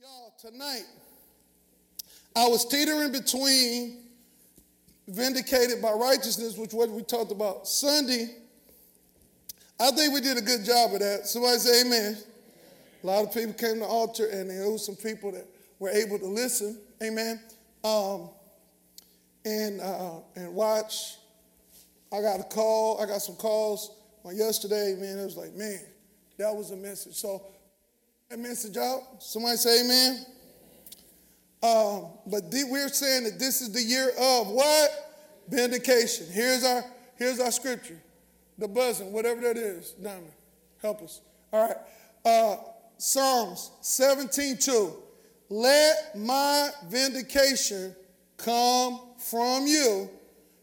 Y'all, tonight, I was teetering between vindicated by righteousness, which what we talked about Sunday. I think we did a good job of that. Somebody say amen. A lot of people came to the altar, and there was some people that were able to listen. Amen. Um, and uh, and watch. I got a call. I got some calls on yesterday. Man, it was like, man, that was a message. So that message out. Somebody say amen. Um, but we're saying that this is the year of what? Vindication. Here's our here's our scripture. The buzzing, whatever that is. Diamond, help us. All right. Uh, Psalms 17, 2. Let my vindication come from you,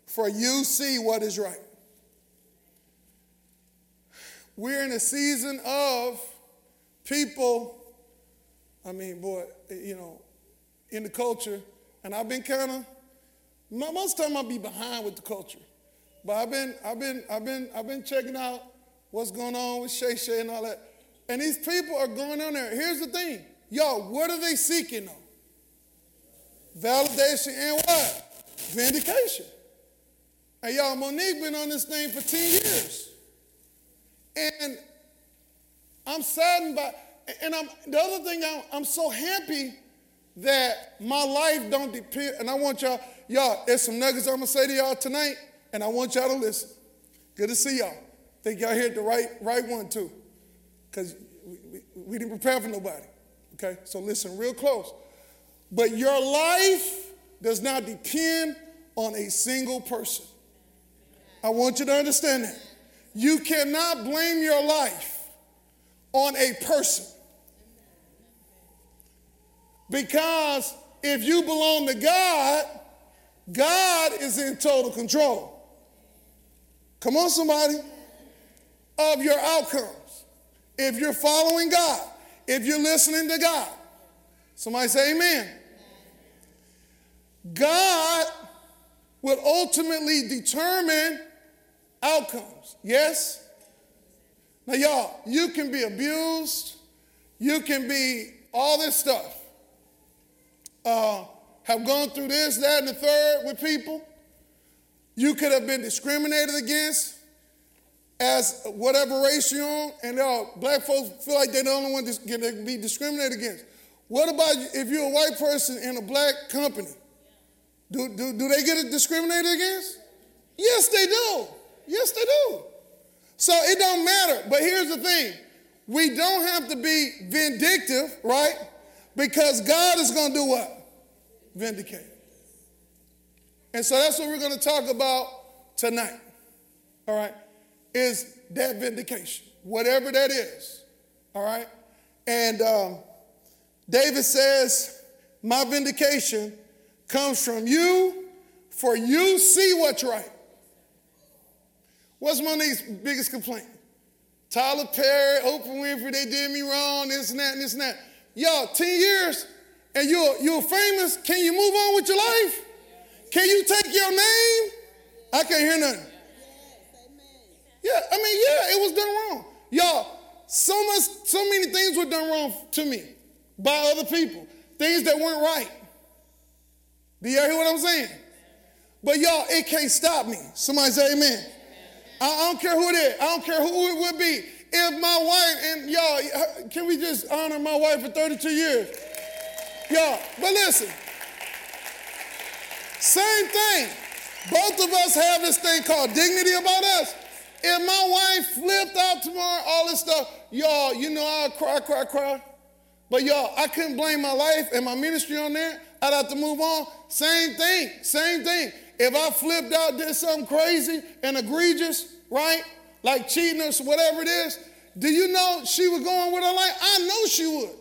for you see what is right. We're in a season of people, I mean, boy, you know, in the culture, and I've been kind of, most of the time I'll be behind with the culture. But I've been, I've been, I've been, I've been checking out what's going on with Shay Shay and all that. And these people are going on there. Here's the thing. y'all, what are they seeking though? Validation and what? Vindication. And y'all, Mo'Nique been on this thing for 10 years. And I'm saddened by, and I'm, the other thing, I'm, I'm so happy that my life don't depend, and I want y'all, y'all, there's some nuggets I'm gonna say to y'all tonight, and I want y'all to listen. Good to see y'all. Think y'all heard the right, right one too, because we, we, we didn't prepare for nobody. Okay, so listen real close. But your life does not depend on a single person. I want you to understand that. You cannot blame your life on a person. Because if you belong to God, God is in total control. Come on, somebody. Of your outcomes. If you're following God, if you're listening to God. Somebody say amen. God will ultimately determine outcomes. Yes? Now, y'all, you can be abused, you can be all this stuff. Uh, have gone through this, that, and the third with people. You could have been discriminated against as whatever race you're on, and uh, black folks feel like they're the only one to be discriminated against. What about if you're a white person in a black company? Do, do, do they get discriminated against? Yes, they do. Yes, they do. So it don't matter. But here's the thing we don't have to be vindictive, right? Because God is going to do what? Vindicate. And so that's what we're going to talk about tonight. All right? Is that vindication, whatever that is. All right? And um, David says, My vindication comes from you, for you see what's right. What's Mo'Nique's biggest complaint? Tyler Perry, Oprah Winfrey, they did me wrong, this and that, and this and that. Y'all, 10 years and you're, you're famous, can you move on with your life? Can you take your name? I can't hear nothing. Yeah, I mean, yeah, it was done wrong. Y'all, so much, so many things were done wrong to me by other people. Things that weren't right. Do y'all hear what I'm saying? But y'all, it can't stop me. Somebody say amen. I don't care who it is. I don't care who it would be. If my wife, and y'all, can we just honor my wife for 32 years? Y'all, but listen. Same thing. Both of us have this thing called dignity about us. If my wife flipped out tomorrow, all this stuff, y'all, you know I'll cry, cry, cry. But y'all, I couldn't blame my life and my ministry on that. I'd have to move on. Same thing, same thing. If I flipped out, did something crazy and egregious, right? Like cheating or whatever it is, do you know she was going with her life? I know she would.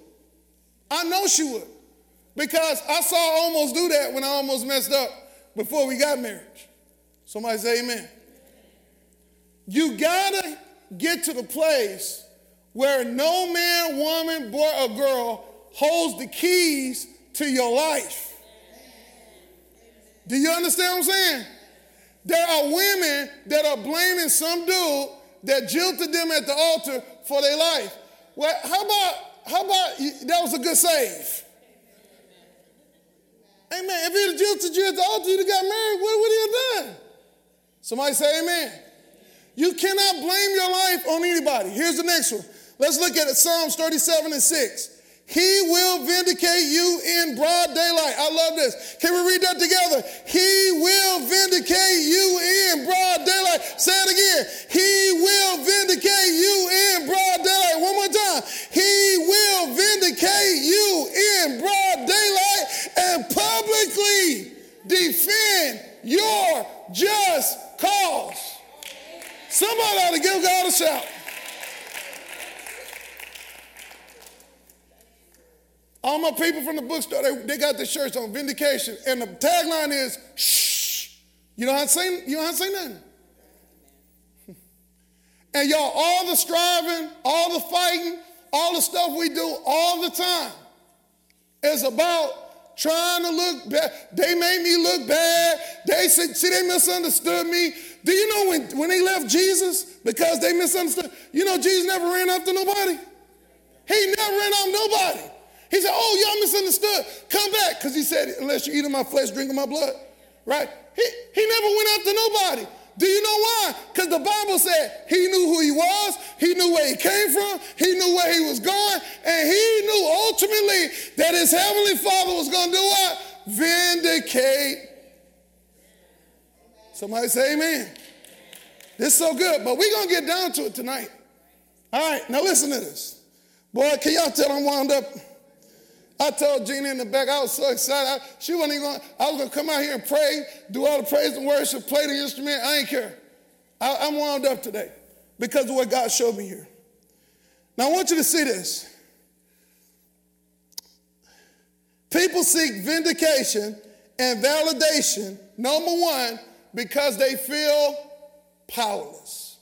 I know she would. Because I saw almost do that when I almost messed up before we got married. Somebody say amen. You gotta get to the place where no man, woman, boy, or girl holds the keys to your life. Do you understand what I'm saying? There are women that are blaming some dude that jilted them at the altar for their life. Well, how about how about that was a good save? Amen. If he'd have jilted you at the altar, you'd have got married, what would he have done? Somebody say amen. You cannot blame your life on anybody. Here's the next one. Let's look at Psalms 37 and 6. He will vindicate you in broad daylight. I love this. Can we read that together? He will vindicate you in broad daylight. Say it again. He will vindicate you in broad daylight. One more time. He will vindicate you in broad daylight and publicly defend your just cause. Somebody ought to give God a shout. All my people from the bookstore, they, they got the shirts on vindication. And the tagline is, shh. You don't have to say, you don't have to say nothing. And y'all, all the striving, all the fighting, all the stuff we do all the time is about trying to look bad. They made me look bad. They said, see, they misunderstood me. Do you know when, when they left Jesus because they misunderstood? You know, Jesus never ran after nobody. He never ran after nobody. He said, Oh, y'all misunderstood. Come back. Because he said, Unless you eat of my flesh, drink of my blood. Right? He, he never went after nobody. Do you know why? Because the Bible said he knew who he was, he knew where he came from, he knew where he was going, and he knew ultimately that his heavenly father was going to do what? Vindicate. Somebody say amen. This is so good, but we're going to get down to it tonight. All right, now listen to this. Boy, can y'all tell I'm wound up? I told Gina in the back, I was so excited. I, she wasn't even going, I was going to come out here and pray, do all the praise and worship, play the instrument. I ain't care. I, I'm wound up today because of what God showed me here. Now, I want you to see this. People seek vindication and validation, number one, because they feel powerless.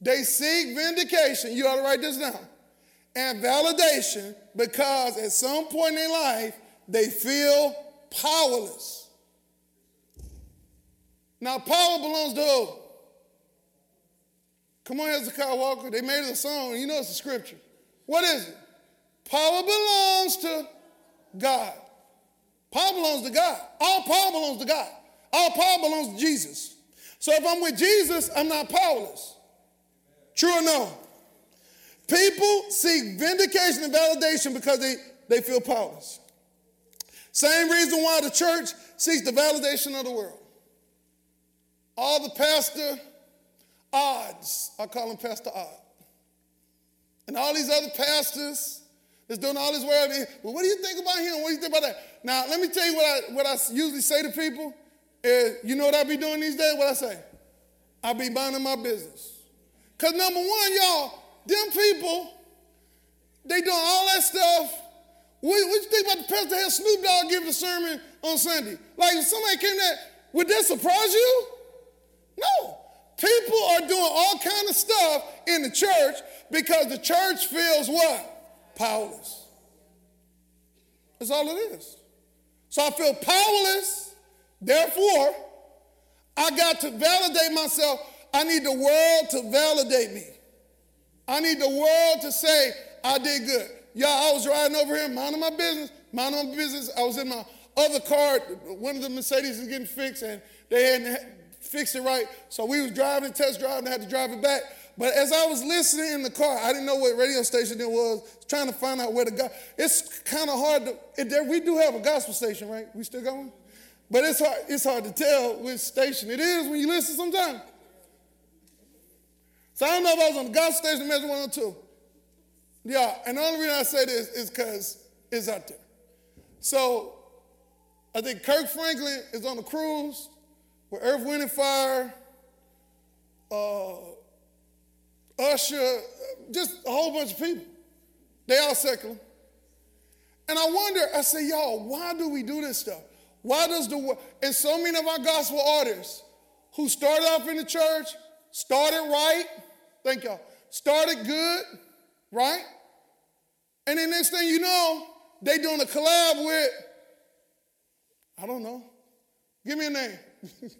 They seek vindication. You ought to write this down and validation because at some point in life, they feel powerless. Now, power belongs to who? Come on, Hezekiah Walker. They made it a song. You know it's a scripture. What is it? Power belongs to God. Power belongs to God. All power belongs to God. All power belongs to Jesus. So if I'm with Jesus, I'm not powerless. True or no? People seek vindication and validation because they, they feel powerless. Same reason why the church seeks the validation of the world. All the pastor odds, I call him Pastor Odd. And all these other pastors that's doing all this work. Well, what do you think about him? What do you think about that? Now, let me tell you what I, what I usually say to people. Is, you know what I be doing these days? What I say? I be minding my business. Because number one, y'all, them people, they doing all that stuff. What, what you think about the pastor had Snoop Dogg give a sermon on Sunday? Like if somebody came there, would that surprise you? No. People are doing all kind of stuff in the church because the church feels what? Powerless. That's all it is. So I feel powerless. Therefore, I got to validate myself. I need the world to validate me. I need the world to say, I did good. Y'all, I was riding over here, minding my business, minding my business. I was in my other car. One of the Mercedes is getting fixed, and they hadn't fixed it right. So we was driving, test driving, I had to drive it back. But as I was listening in the car, I didn't know what radio station it was, trying to find out where to go. It's kind of hard to, there, we do have a gospel station, right? We still going? But it's hard, it's hard to tell which station it is when you listen sometimes. So I don't know if I was on the gospel station, Majic 102. Yeah, and the only reason I say this is because it's out there. So I think Kirk Franklin is on the cruise with Earth, Wind, and Fire, uh, Usher, just a whole bunch of people. They all secular. And I wonder, I say, y'all, why do we do this stuff? Why does the and so many of our gospel artists who started off in the church, started right, Thank y'all. Started good, right? And then next thing you know, they doing a collab with, I don't know. Give me a name.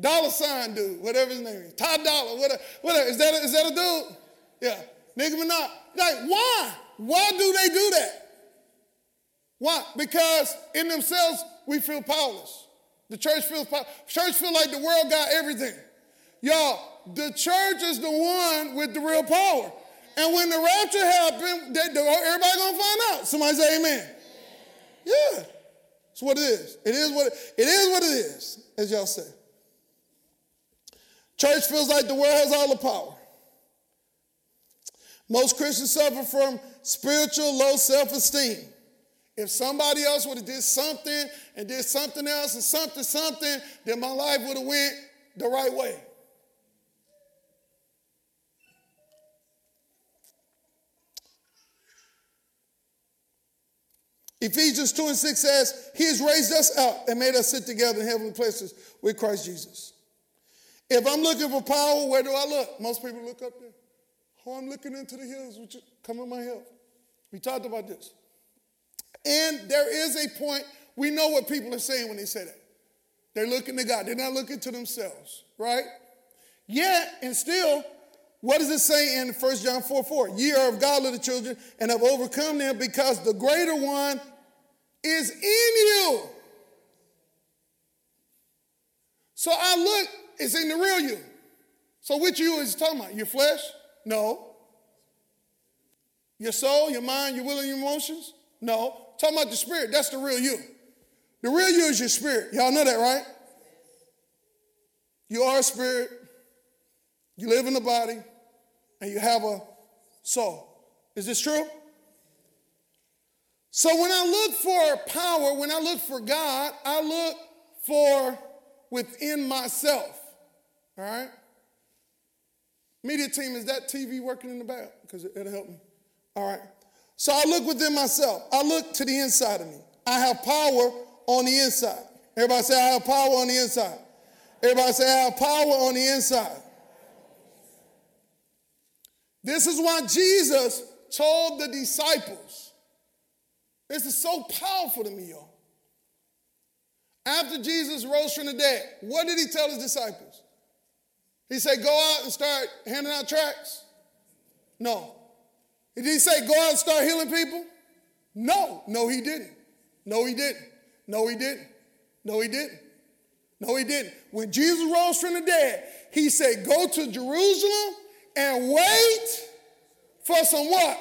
Dollar sign dude, whatever his name is. Todd Dollar, whatever. whatever. Is, that a, is that a dude? Yeah. Nicki Minaj. Like, why? Why do they do that? Why? Because in themselves we feel powerless. The church feels. Church feel like the world got everything. Y'all, the church is the one with the real power. And when the rapture happens, everybody gonna find out. Somebody say amen. Yeah. It's what it is. It is what it, it is what it is, as y'all say. Church feels like the world has all the power. Most Christians suffer from spiritual low self-esteem. If somebody else would have did something and did something else and something, something, then my life would have went the right way. Ephesians 2 and 6 says, He has raised us up and made us sit together in heavenly places with Christ Jesus. If I'm looking for power, where do I look? Most people look up there. Oh, I'm looking into the hills, which come with my help. We talked about this. And there is a point, we know what people are saying when they say that. They're looking to God, they're not looking to themselves, right? Yet, and still, what does it say in 1 John 4 4? Ye are of God, little children, and have overcome them because the greater one is in you. So I look, it's in the real you. So which you is talking about? Your flesh? No. Your soul, your mind, your will, and your emotions? No. Talking about the spirit, that's the real you. The real you is your spirit. Y'all know that, right? You are a spirit. You live in the body and you have a soul. Is this true? So when I look for power, when I look for God, I look for within myself. All right? Media team, is that TV working in the back? Because it'll help me. All right. So I look within myself. I look to the inside of me. I have power on the inside. Everybody say, I have power on the inside. Everybody say, I have power on the inside. This is why Jesus told the disciples. This is so powerful to me, y'all. After Jesus rose from the dead, what did he tell his disciples? He said, Go out and start handing out tracts? No. Did he say, Go out and start healing people? No. No, he didn't. No, he didn't. No, he didn't. No, he didn't. No, he didn't. When Jesus rose from the dead, he said, Go to Jerusalem and wait for some what?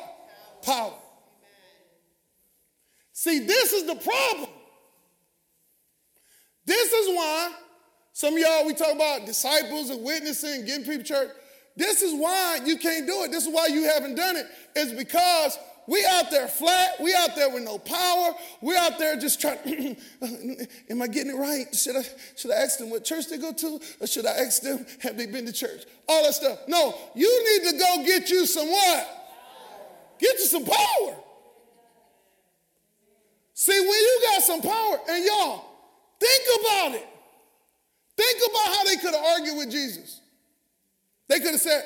Power. See, this is the problem. This is why some of y'all, we talk about disciples and witnessing, getting people church. This is why you can't do it. This is why you haven't done it. It's because we out there flat. We out there with no power. We out there just trying. am I getting it right? Should I should I ask them what church they go to, or should I ask them have they been to church? All that stuff. No, you need to go get you some what? Get you some power. See, when you got some power, and y'all think about it. Think about how they could have argued with Jesus. They could have said,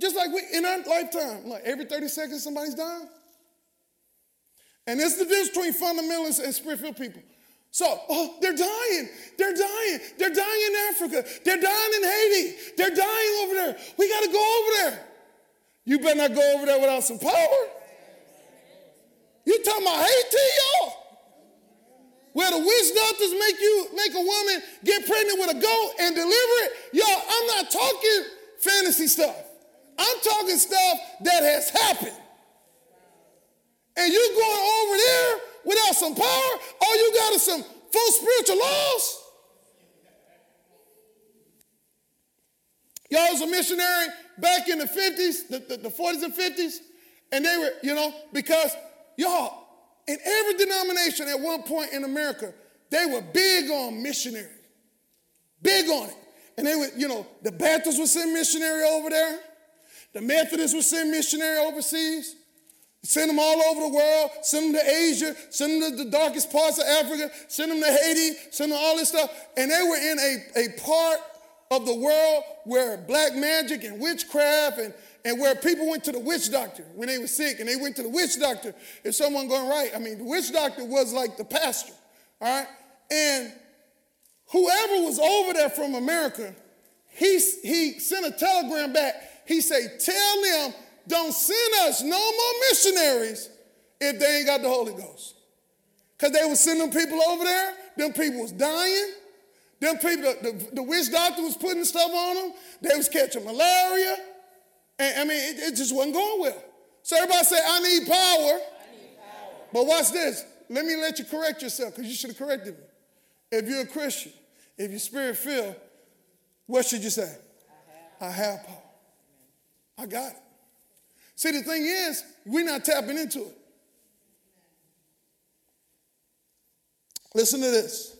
just like we, in our lifetime, like every 30 seconds somebody's dying. And is the difference between fundamentalists and spirit-filled people. So, oh, they're dying. They're dying. They're dying in Africa. They're dying in Haiti. They're dying over there. We got to go over there. You better not go over there without some power. You talking about Haiti, y'all? Where the witch doctors make you make a woman get pregnant with a goat and deliver it? Y'all, I'm not talking fantasy stuff. I'm talking stuff that has happened. And you going over there without some power, all you got is some full spiritual laws. Y'all was a missionary back in the 50s, the, the, the 40s and 50s, and they were, you know, because y'all, in every denomination at one point in America, they were big on missionary, big on it. And they would, you know, the Baptists would send missionary over there. The Methodists would send missionary overseas, send them all over the world, send them to Asia, send them to the darkest parts of Africa, send them to Haiti, send them all this stuff. And they were in a, a part of the world where black magic and witchcraft and, and where people went to the witch doctor when they were sick and they went to the witch doctor if someone going right. I mean, the witch doctor was like the pastor, all right? And whoever was over there from America, he, he sent a telegram back he said, tell them don't send us no more missionaries if they ain't got the Holy Ghost. Because they was sending people over there, them people was dying. Them people, the, the witch doctor was putting stuff on them. They was catching malaria. And I mean, it, it just wasn't going well. So everybody said, I need power. I need power. But watch this. Let me let you correct yourself because you should have corrected me. If you're a Christian, if you're spirit filled, what should you say? I have, I have power. I got it. See, the thing is, we're not tapping into it. Listen to this.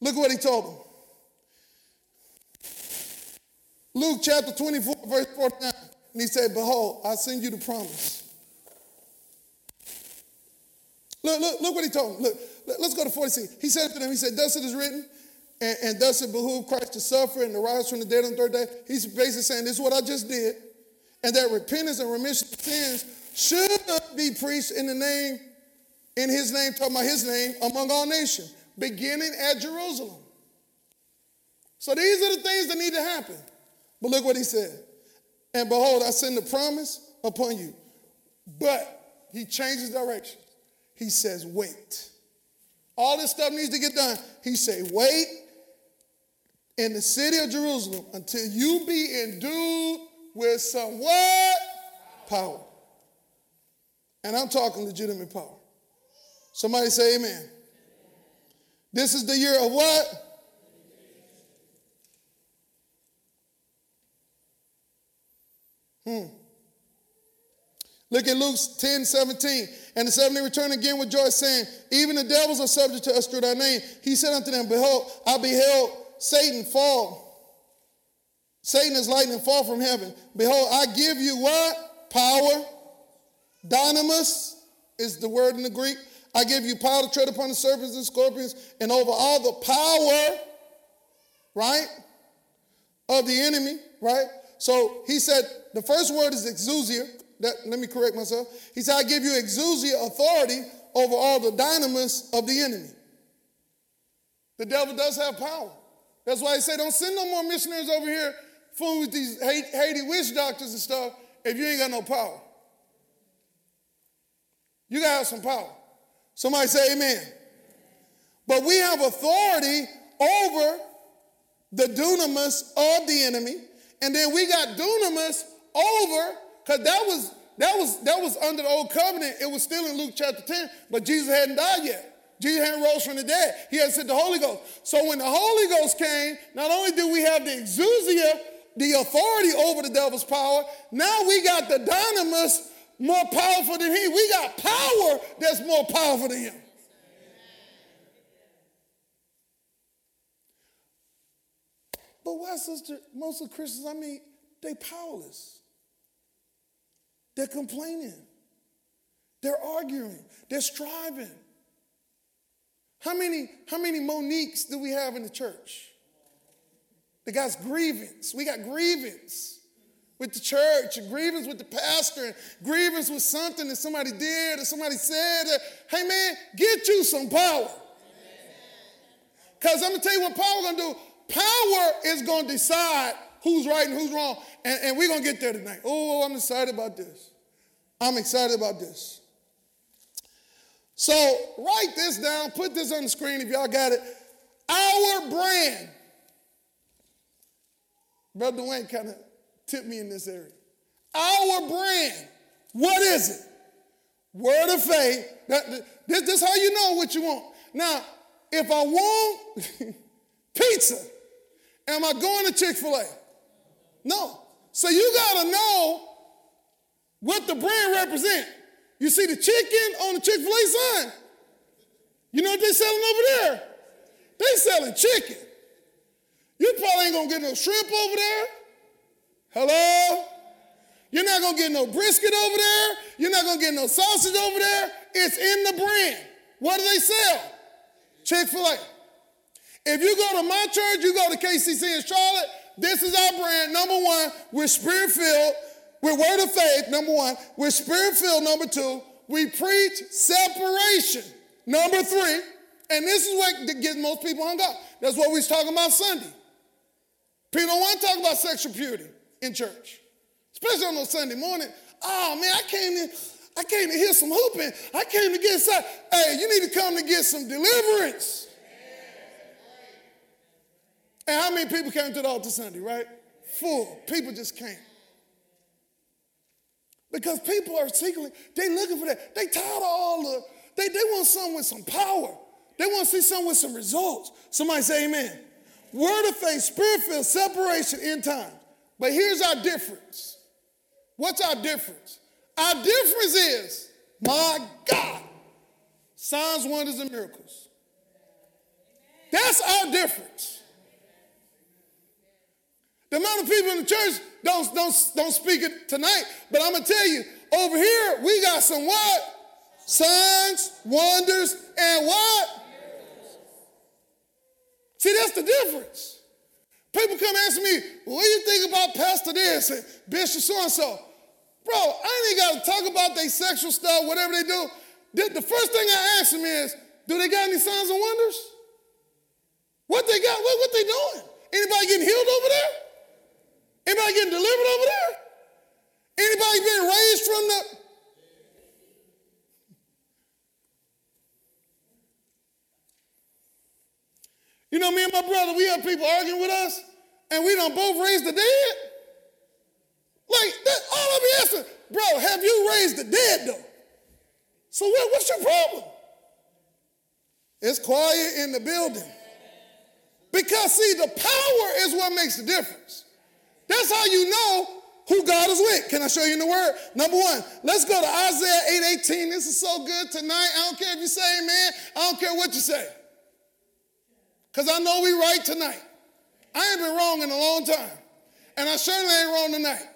Look what he told them. Luke chapter 24, verse 49. And he said, Behold, I send you the promise. Look, look, look what he told them. Look, let's go to 46. He said to them, He said, Thus it is written, and, and thus it behooved Christ to suffer and to rise from the dead on the third day. He's basically saying, This is what I just did, and that repentance and remission of sins should be preached in the name, in his name, talking about his name, among all nations, beginning at Jerusalem. So these are the things that need to happen. But look what he said. And behold, I send the promise upon you. But he changes direction. He says, wait. All this stuff needs to get done. He say, wait in the city of Jerusalem until you be endued with some what? Power. And I'm talking legitimate power. Somebody say amen. This is the year of what? Hmm. Look at Luke 10 17. And the 70 returned again with joy, saying, Even the devils are subject to us through thy name. He said unto them, Behold, I beheld Satan fall. Satan is lightning fall from heaven. Behold, I give you what? Power. Dynamis is the word in the Greek. I give you power to tread upon the serpents and scorpions and over all the power, right, of the enemy, right? So he said the first word is exousia. That, let me correct myself. He said, I give you exousia authority over all the dynamis of the enemy. The devil does have power. That's why he said, don't send no more missionaries over here fooling with these Haiti witch doctors and stuff if you ain't got no power. You got to have some power. Somebody say amen. But we have authority over the dunamis of the enemy and then we got dunamis over, because that was that was that was under the old covenant. It was still in Luke chapter 10, but Jesus hadn't died yet. Jesus hadn't rose from the dead. He had sent the Holy Ghost. So when the Holy Ghost came, not only did we have the exousia, the authority over the devil's power, now we got the dynamis more powerful than he. We got power that's more powerful than him. But why, sister, most of Christians, I mean, they powerless. They're complaining. They're arguing. They're striving. How many, how many Mo'Niques do we have in the church? The guy's grievance. We got grievance with the church, and grievance with the pastor, and grievance with something that somebody did or somebody said. Hey man, get you some power. Because I'm gonna tell you what power gonna do. Power is to decide who's right and who's wrong. And, and we're going to get there tonight. Oh, oh, I'm excited about this. I'm excited about this. So write this down, put this on the screen if y'all got it. Our brand. Brother Dwayne kind of tipped me in this area. Our brand. What is it? Word of faith. This, this is how you know what you want. Now, if I want pizza, Am I going to Chick fil A? No. So you got to know what the brand represents. You see the chicken on the Chick fil A sign? You know what they're selling over there? They selling chicken. You probably ain't gonna get no shrimp over there. Hello? You're not gonna get no brisket over there. You're not gonna get no sausage over there. It's in the brand. What do they sell? Chick fil A. If you go to my church, you go to KCC in Charlotte, this is our brand. Number one, we're spirit filled. We're word of faith, number one. We're spirit filled, number two. We preach separation, number three. And this is what gets most people hung up. That's what we was talking about Sunday. People don't want to talk about sexual purity in church. especially on those Sunday morning. Oh man, I came in, I came to hear some hooping. I came to get some. Hey, you need to come to get some deliverance. And how many people came to the altar Sunday, right? Full. People just came. Because people are seeking, they looking for that. They tired of all the, they, they want someone with some power. They want to see someone with some results. Somebody say amen. Word of faith, spirit filled, separation in time. But here's our difference. What's our difference? Our difference is, my God, signs, wonders, and miracles. That's our difference. The amount of people in the church don't, don't, don't speak it tonight, but I'm gonna tell you, over here, we got some what? Signs, wonders, and what? See, that's the difference. People come ask me, what do you think about Pastor this and Bishop so and so? Bro, I ain't got to talk about their sexual stuff, whatever they do. The, the, first thing I ask them is, do they got any signs and wonders? What they got? What, what they doing? Anybody getting healed over there? Anybody getting delivered over there? Anybody being raised from the You know, me and my brother, we have people arguing with us, and we don't both raise the dead. Like, that, all of me asking, bro, have you raised the dead though? So what, what's your problem? It's quiet in the building. Because, see, the power is what makes the difference. That's how you know who God is with. Can I show you in the word? Number one, let's go to Isaiah 8 18. This is so good tonight. I don't care if you say amen, I don't care what you say. Because I know we right tonight. I ain't been wrong in a long time. And I certainly ain't wrong tonight.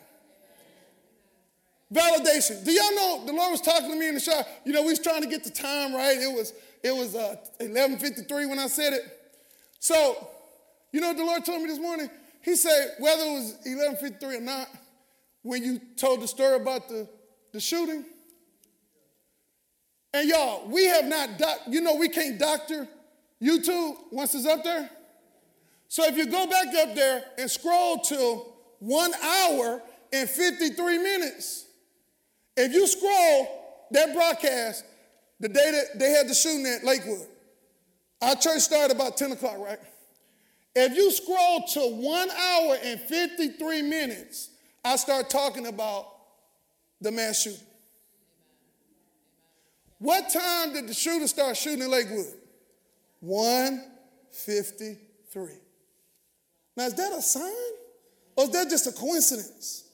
Validation. Do y'all know the Lord was talking to me in the shower? You know, we was trying to get the time right. It was it was uh, 11:53 when I said it. So, you know what the Lord told me this morning? He said whether it was 11:53 or not, when you told the story about the the shooting. And y'all, we have not, doc- you know, we can't doctor YouTube once it's up there. So if you go back up there and scroll to one hour and 53 minutes, if you scroll that broadcast, the day that they had the shooting at Lakewood, our church started about 10 o'clock, right? If you scroll to one hour and 53 minutes, I start talking about the mass shooting. What time did the shooter start shooting in Lakewood? 153. Now, is that a sign? Or is that just a coincidence?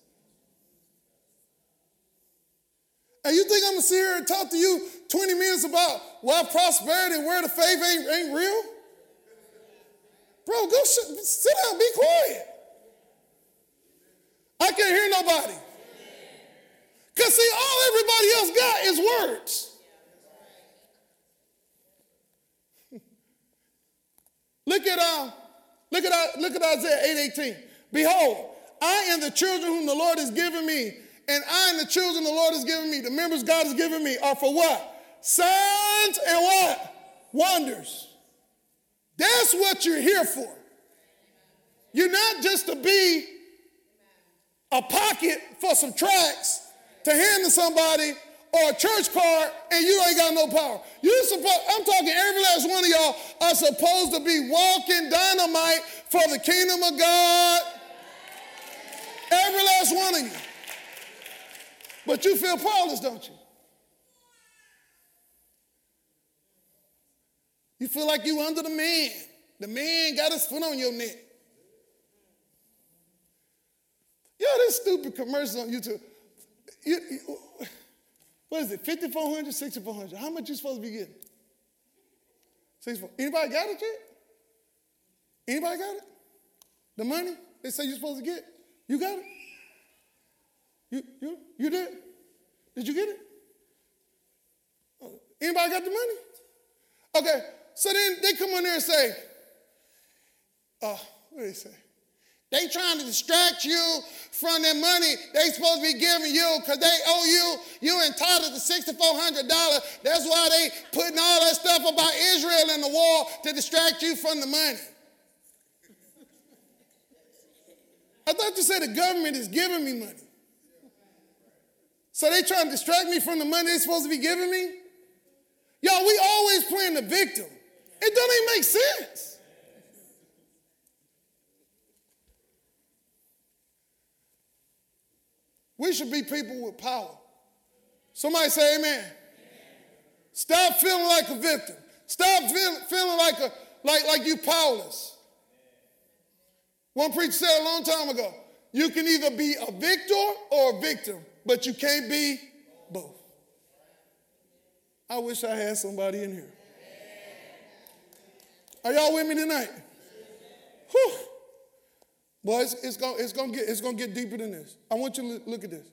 And you think I'm gonna sit here and talk to you 20 minutes about why prosperity and where the faith ain't, ain't real? Bro, go sit down, be quiet. I can't hear nobody. Because, see, all everybody else got is words. Look at uh, look at uh, look at Isaiah 8:18. Behold, I am the children whom the Lord has given me, and I and the children the Lord has given me, the members God has given me, are for what? Signs and what? Wonders. That's what you're here for. You're not just to be a pocket for some tracks to hand to somebody or a church card and you ain't got no power. You supposed, I'm talking every last one of y'all are supposed to be walking dynamite for the kingdom of God. Every last one of you. But you feel powerless, don't you? You feel like you under the man. The man got his foot on your neck. Yo, this stupid commercial on YouTube. You, you, what is it, 5,400, 6,400? How much you supposed to be getting? 64. Anybody got it yet? Anybody got it? The money they say you're supposed to get? You got it? You, you, you did? Did you get it? Anybody got the money? Okay, so then they come on there and say, uh, what do they say? They trying to distract you from the money they supposed to be giving you because they owe you. You entitled to $6,400. That's why they putting all that stuff about Israel in the wall to distract you from the money. I thought you said the government is giving me money. So they trying to distract me from the money they're supposed to be giving me? Y'all, we always playing the victim. It doesn't even make sense. We should be people with power. Somebody say amen. amen. Stop feeling like a victim. Stop feel, feeling like, a, like, like you powerless. One preacher said a long time ago, you can either be a victor or a victim, but you can't be both. I wish I had somebody in here. Are y'all with me tonight? Whew. Boy, it's, it's going it's gonna get, it's gonna get deeper than this. I want you to look at this.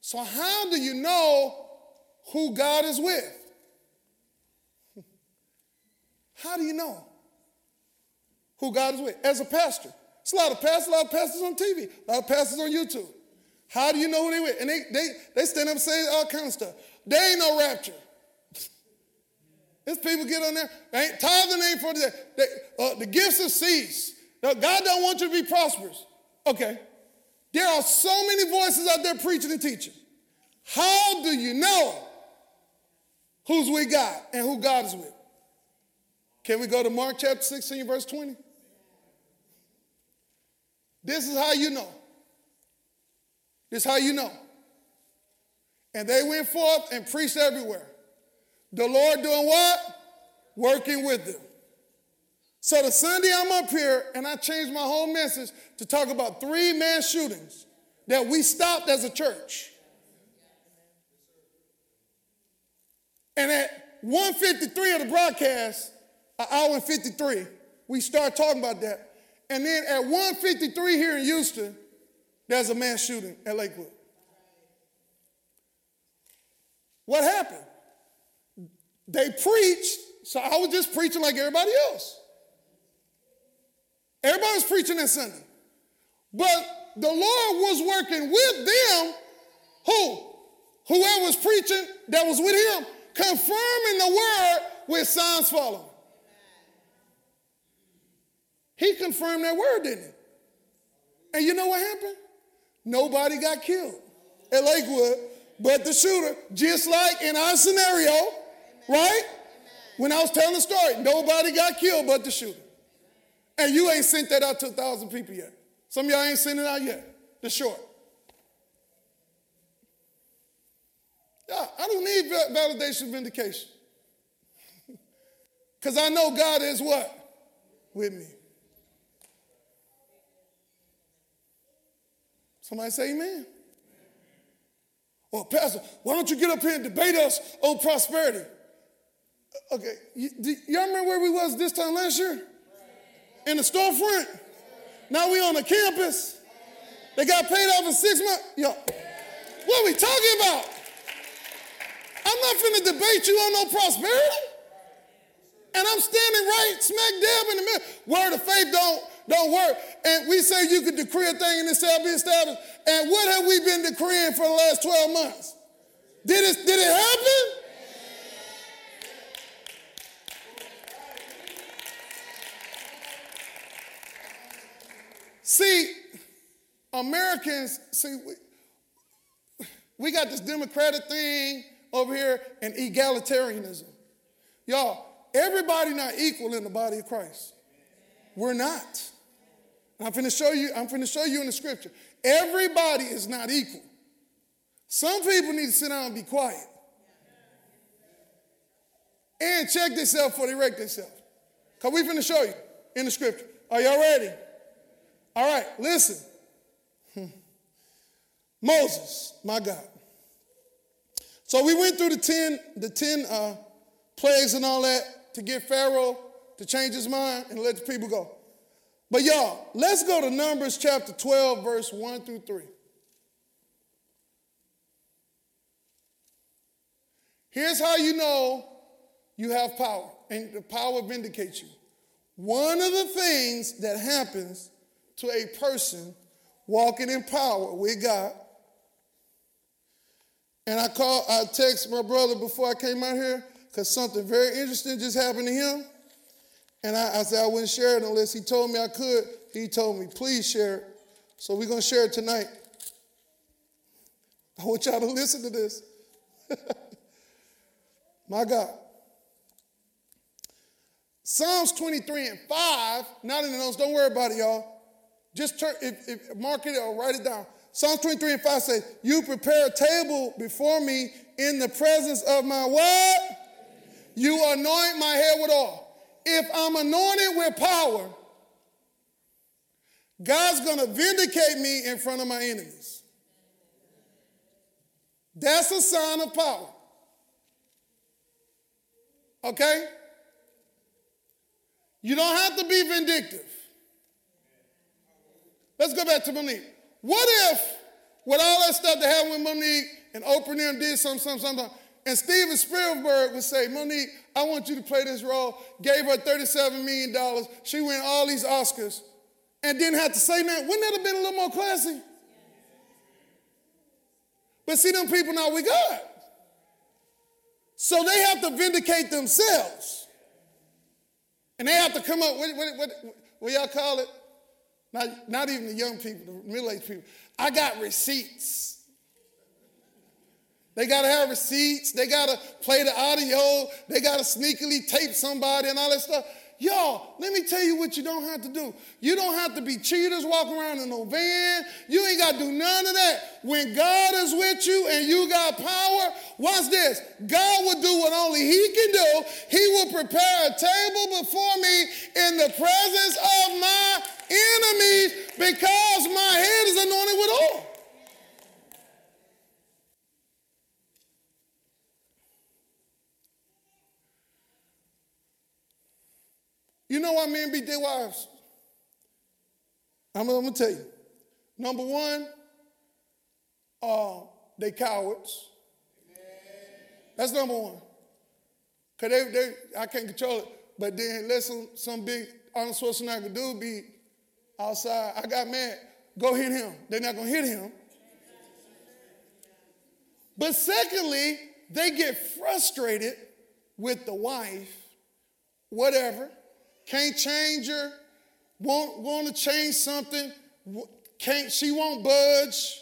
So, how do you know who God is with? How do you know who God is with? As a pastor. It's a lot of pastors, a lot of pastors on TV, a lot of pastors on YouTube. How do you know who they with? And they, they, they stand up and say all kind of stuff. There ain't no rapture. There's people get on there. Ain't tithing ain't for the they, uh, the gifts have ceased. Now, God don't want you to be prosperous. Okay. There are so many voices out there preaching and teaching. How do you know who's with God and who God is with? Can we go to Mark chapter 16, verse 20? This is how you know. This is how you know. And they went forth and preached everywhere. The Lord doing what? Working with them. So the Sunday I'm up here and I changed my whole message to talk about three mass shootings that we stopped as a church. And at 153 of the broadcast, an hour and 53, we start talking about that. And then at 153 here in Houston, there's a mass shooting at Lakewood. What happened? They preached, so I was just preaching like everybody else. Everybody was preaching that Sunday. But the Lord was working with them, who? Whoever was preaching that was with him, confirming the word with signs following. He confirmed that word, didn't he? And you know what happened? Nobody got killed at Lakewood but the shooter, just like in our scenario, right? When I was telling the story, nobody got killed but the shooter. And you ain't sent that out to a thousand people yet. Some of y'all ain't sent it out yet. The short. Yeah, I don't need validation, vindication. Because I know God is what? With me. Somebody say amen. Well, Pastor, why don't you get up here and debate us on prosperity? Okay, y- y'all remember where we was this time last year? In the storefront. Now we on the campus. They got paid off in six months. Yo, what are we talking about? I'm not finna debate you on no prosperity. And I'm standing right smack dab in the middle. Word of faith don't, don't work. And we say you could decree a thing and it shall be established. And what have we been decreeing for the last 12 months? Did it, did it happen? See, Americans, see, we, we got this democratic thing over here and egalitarianism. Y'all, everybody not equal in the body of Christ. We're not. I'm going to show you, I'm going to show you in the scripture. Everybody is not equal. Some people need to sit down and be quiet. And check themselves before they wreck themselves. Because we're going to show you in the scripture. Are y'all ready? All right, listen. Hmm. Moses, my God. So we went through the 10, the 10 uh, plagues and all that to get Pharaoh to change his mind and let the people go. But y'all, let's go to Numbers chapter 12, verse 1 through 3. Here's how you know you have power, and the power vindicates you. One of the things that happens to a person walking in power with God, and I call, I text my brother before I came out here because something very interesting just happened to him. And I, I, said I wouldn't share it unless he told me I could. He told me, please share it. So we're going to share it tonight. I want y'all to listen to this. My God. Psalms 23 and 5, not in the notes, don't worry about it, y'all. Just turn, if, if mark it or write it down. Psalms 23 and 5 says, You prepare a table before me in the presence of my what? You anoint my head with oil. If I'm anointed with power, God's gonna vindicate me in front of my enemies. That's a sign of power. Okay? You don't have to be vindictive. Let's go back to Mo'Nique. What if, with all that stuff that happened with Mo'Nique and Oprah them did something, something, something, and Steven Spielberg would say, Mo'Nique, I want you to play this role, gave her $37 million, she won all these Oscars, and didn't have to say that. Wouldn't that have been a little more classy? But see, them people now we got. So they have to vindicate themselves. And they have to come up, what, what, what, what y'all call it? Not, not even the young people, the middle aged people. I got receipts. They got to have receipts. They got to play the audio. They got to sneakily tape somebody and all that stuff. Y'all, let me tell you what you don't have to do. You don't have to be cheaters walking around in no van. You ain't got to do none of that. When God is with you and you got power, watch this. God will do what only He can do. He will prepare a table before me in the presence of my enemies because my head is anointed with oil. You know why men beat their wives? I'm, I'm gonna tell you. Number one, uh, they cowards. That's number one. Cause they, they, I can't control it. But then let some, some big Arnold Schwarzenegger dude be outside. I got mad. Go hit him. They're not gonna hit him. But secondly, they get frustrated with the wife, whatever can't change her, won't want to change something, can't she won't budge.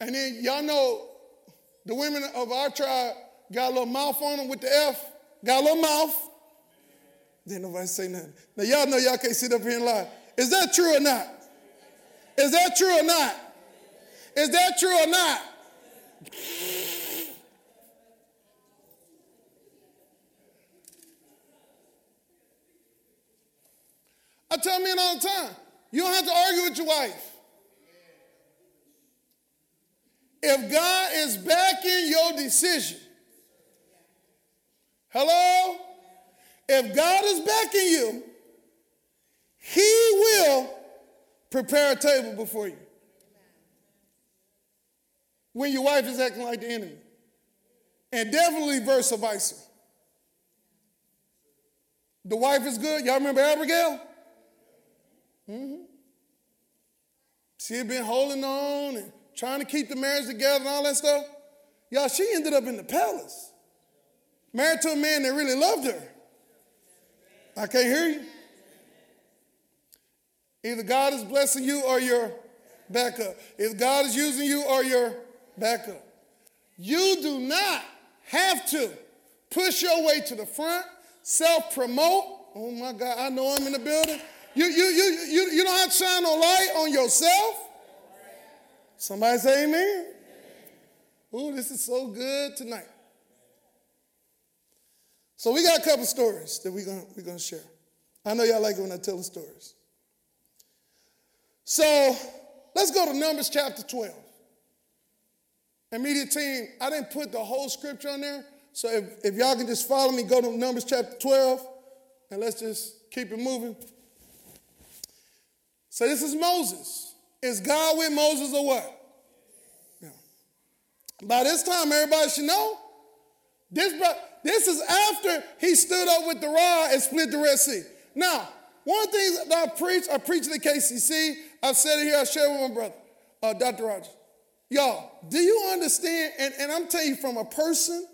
And then y'all know the women of our tribe got a little mouth on them with the F, got a little mouth. Then nobody say nothing. Now y'all know y'all can't sit up here and lie. Is that true or not? Is that true or not? Is that true or not? I tell men all the time, you don't have to argue with your wife. If God is backing your decision, hello? If God is backing you, He will prepare a table before you. When your wife is acting like the enemy. And definitely versa versa. The wife is good. Y'all remember Abigail? Mm-hmm. She had been holding on and trying to keep the marriage together and all that stuff. Y'all, she ended up in the palace, married to a man that really loved her. I can't hear you. Either God is blessing you or you're. If God is using you or you're. You do not have to push your way to the front, self promote. Oh my God, I know I'm in the building. You, you, you, you, you don't have to shine no light on yourself. Somebody say amen. Ooh, this is so good tonight. So we got a couple stories that we're gonna, we're gonna share. I know y'all like it when I tell the stories. So let's go to Numbers chapter 12. And media team, I didn't put the whole scripture on there. So if, if y'all can just follow me, go to Numbers chapter 12, and let's just keep it moving. So this is Moses. Is God with Moses or what? Yeah. By this time, everybody should know. This, this is after he stood up with the rod and split the Red Sea. Now, one of the things that I preach, I preach at the KCC. I've said it here, I share with my brother, uh, Dr. Rogers. Y'all, do you understand? And, and I'm telling you from a person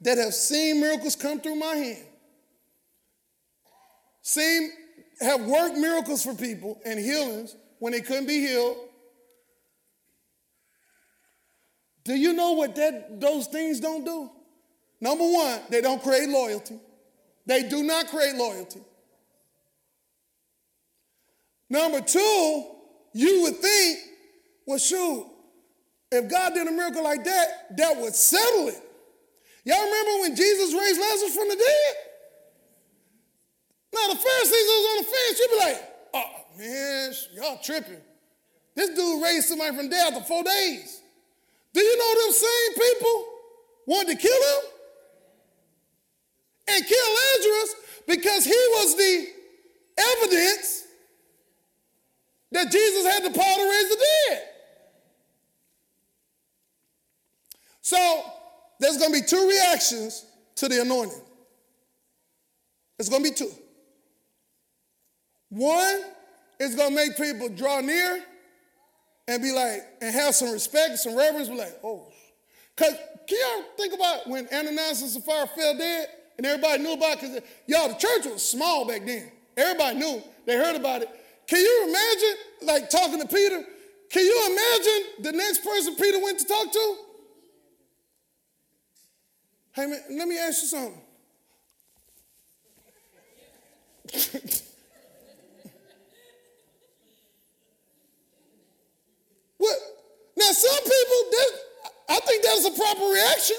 that have seen miracles come through my hand, seen have worked miracles for people and healings when they couldn't be healed. Do you know what that, those things don't do? Number one, they don't create loyalty. They do not create loyalty. Number two, you would think, well, shoot, if God did a miracle like that, that would settle it. Y'all remember when Jesus raised Lazarus from the dead? Now the Pharisees was on the fence. You'd be like, oh man, y'all tripping. This dude raised somebody from death after four days. Do you know them same people wanted to kill him? And kill Lazarus because he was the evidence that Jesus had the power to raise the dead. So there's going to be two reactions to the anointing. There's going to be two. One is going to make people draw near and be like, and have some respect, some reverence, be like, oh. Because can y'all think about when Ananias and Sapphira fell dead and everybody knew about it? Because y'all, the church was small back then. Everybody knew. They heard about it. Can you imagine, like talking to Peter? Can you imagine the next person Peter went to talk to? Hey, man, let me ask you something. what? Now, some people, I think that's a proper reaction.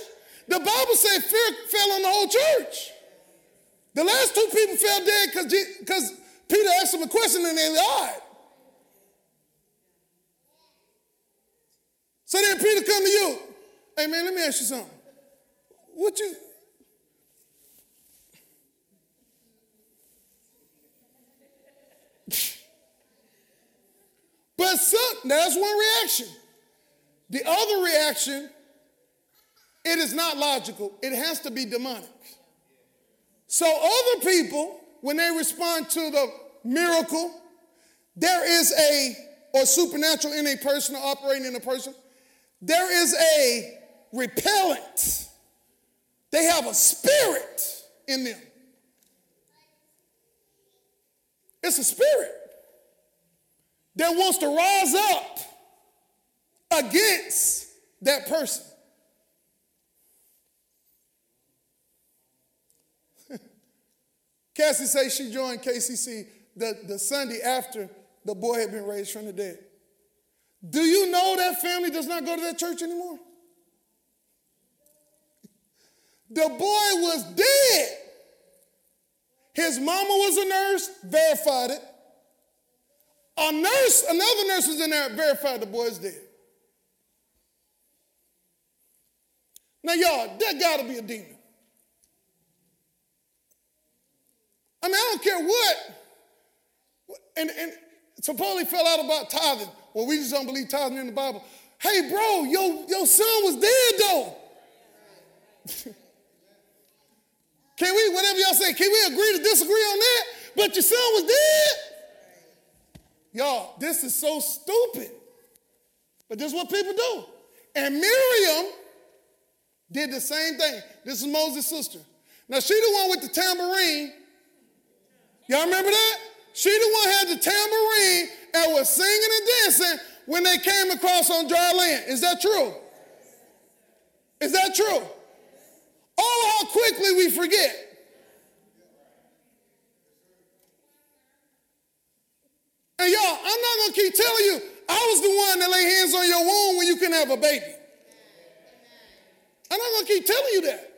The Bible said fear fell on the whole church. The last two people fell dead because Peter asked him a question and they lied. So then Peter come to you. Hey man, let me ask you something. What you But some, that's one reaction. The other reaction, it is not logical. It has to be demonic. So other people when they respond to the miracle, there is a, or supernatural in a person or operating in a person, there is a repellent. They have a spirit in them. It's a spirit that wants to rise up against that person. Cassie says she joined KCC the, the Sunday after the boy had been raised from the dead. Do you know that family does not go to that church anymore? The boy was dead. His mama was a nurse, verified it. A nurse, another nurse was in there, verified the boy is dead. Now, y'all, that got to be a demon. I mean, I don't care what. And, and supposedly fell out about tithing. Well, we just don't believe tithing in the Bible. Hey, bro, your, your son was dead though. can we, whatever y'all say, can we agree to disagree on that? But your son was dead. Y'all, this is so stupid. But this is what people do. And Miriam did the same thing. This is Moses' sister. Now, she the one with the tambourine Y'all remember that? She the one had the tambourine and was singing and dancing when they came across on dry land. Is that true? Is that true? Oh, how quickly we forget. And y'all, I'm not gonna keep telling you, I was the one that laid hands on your womb when you couldn't have a baby. I'm not gonna keep telling you that.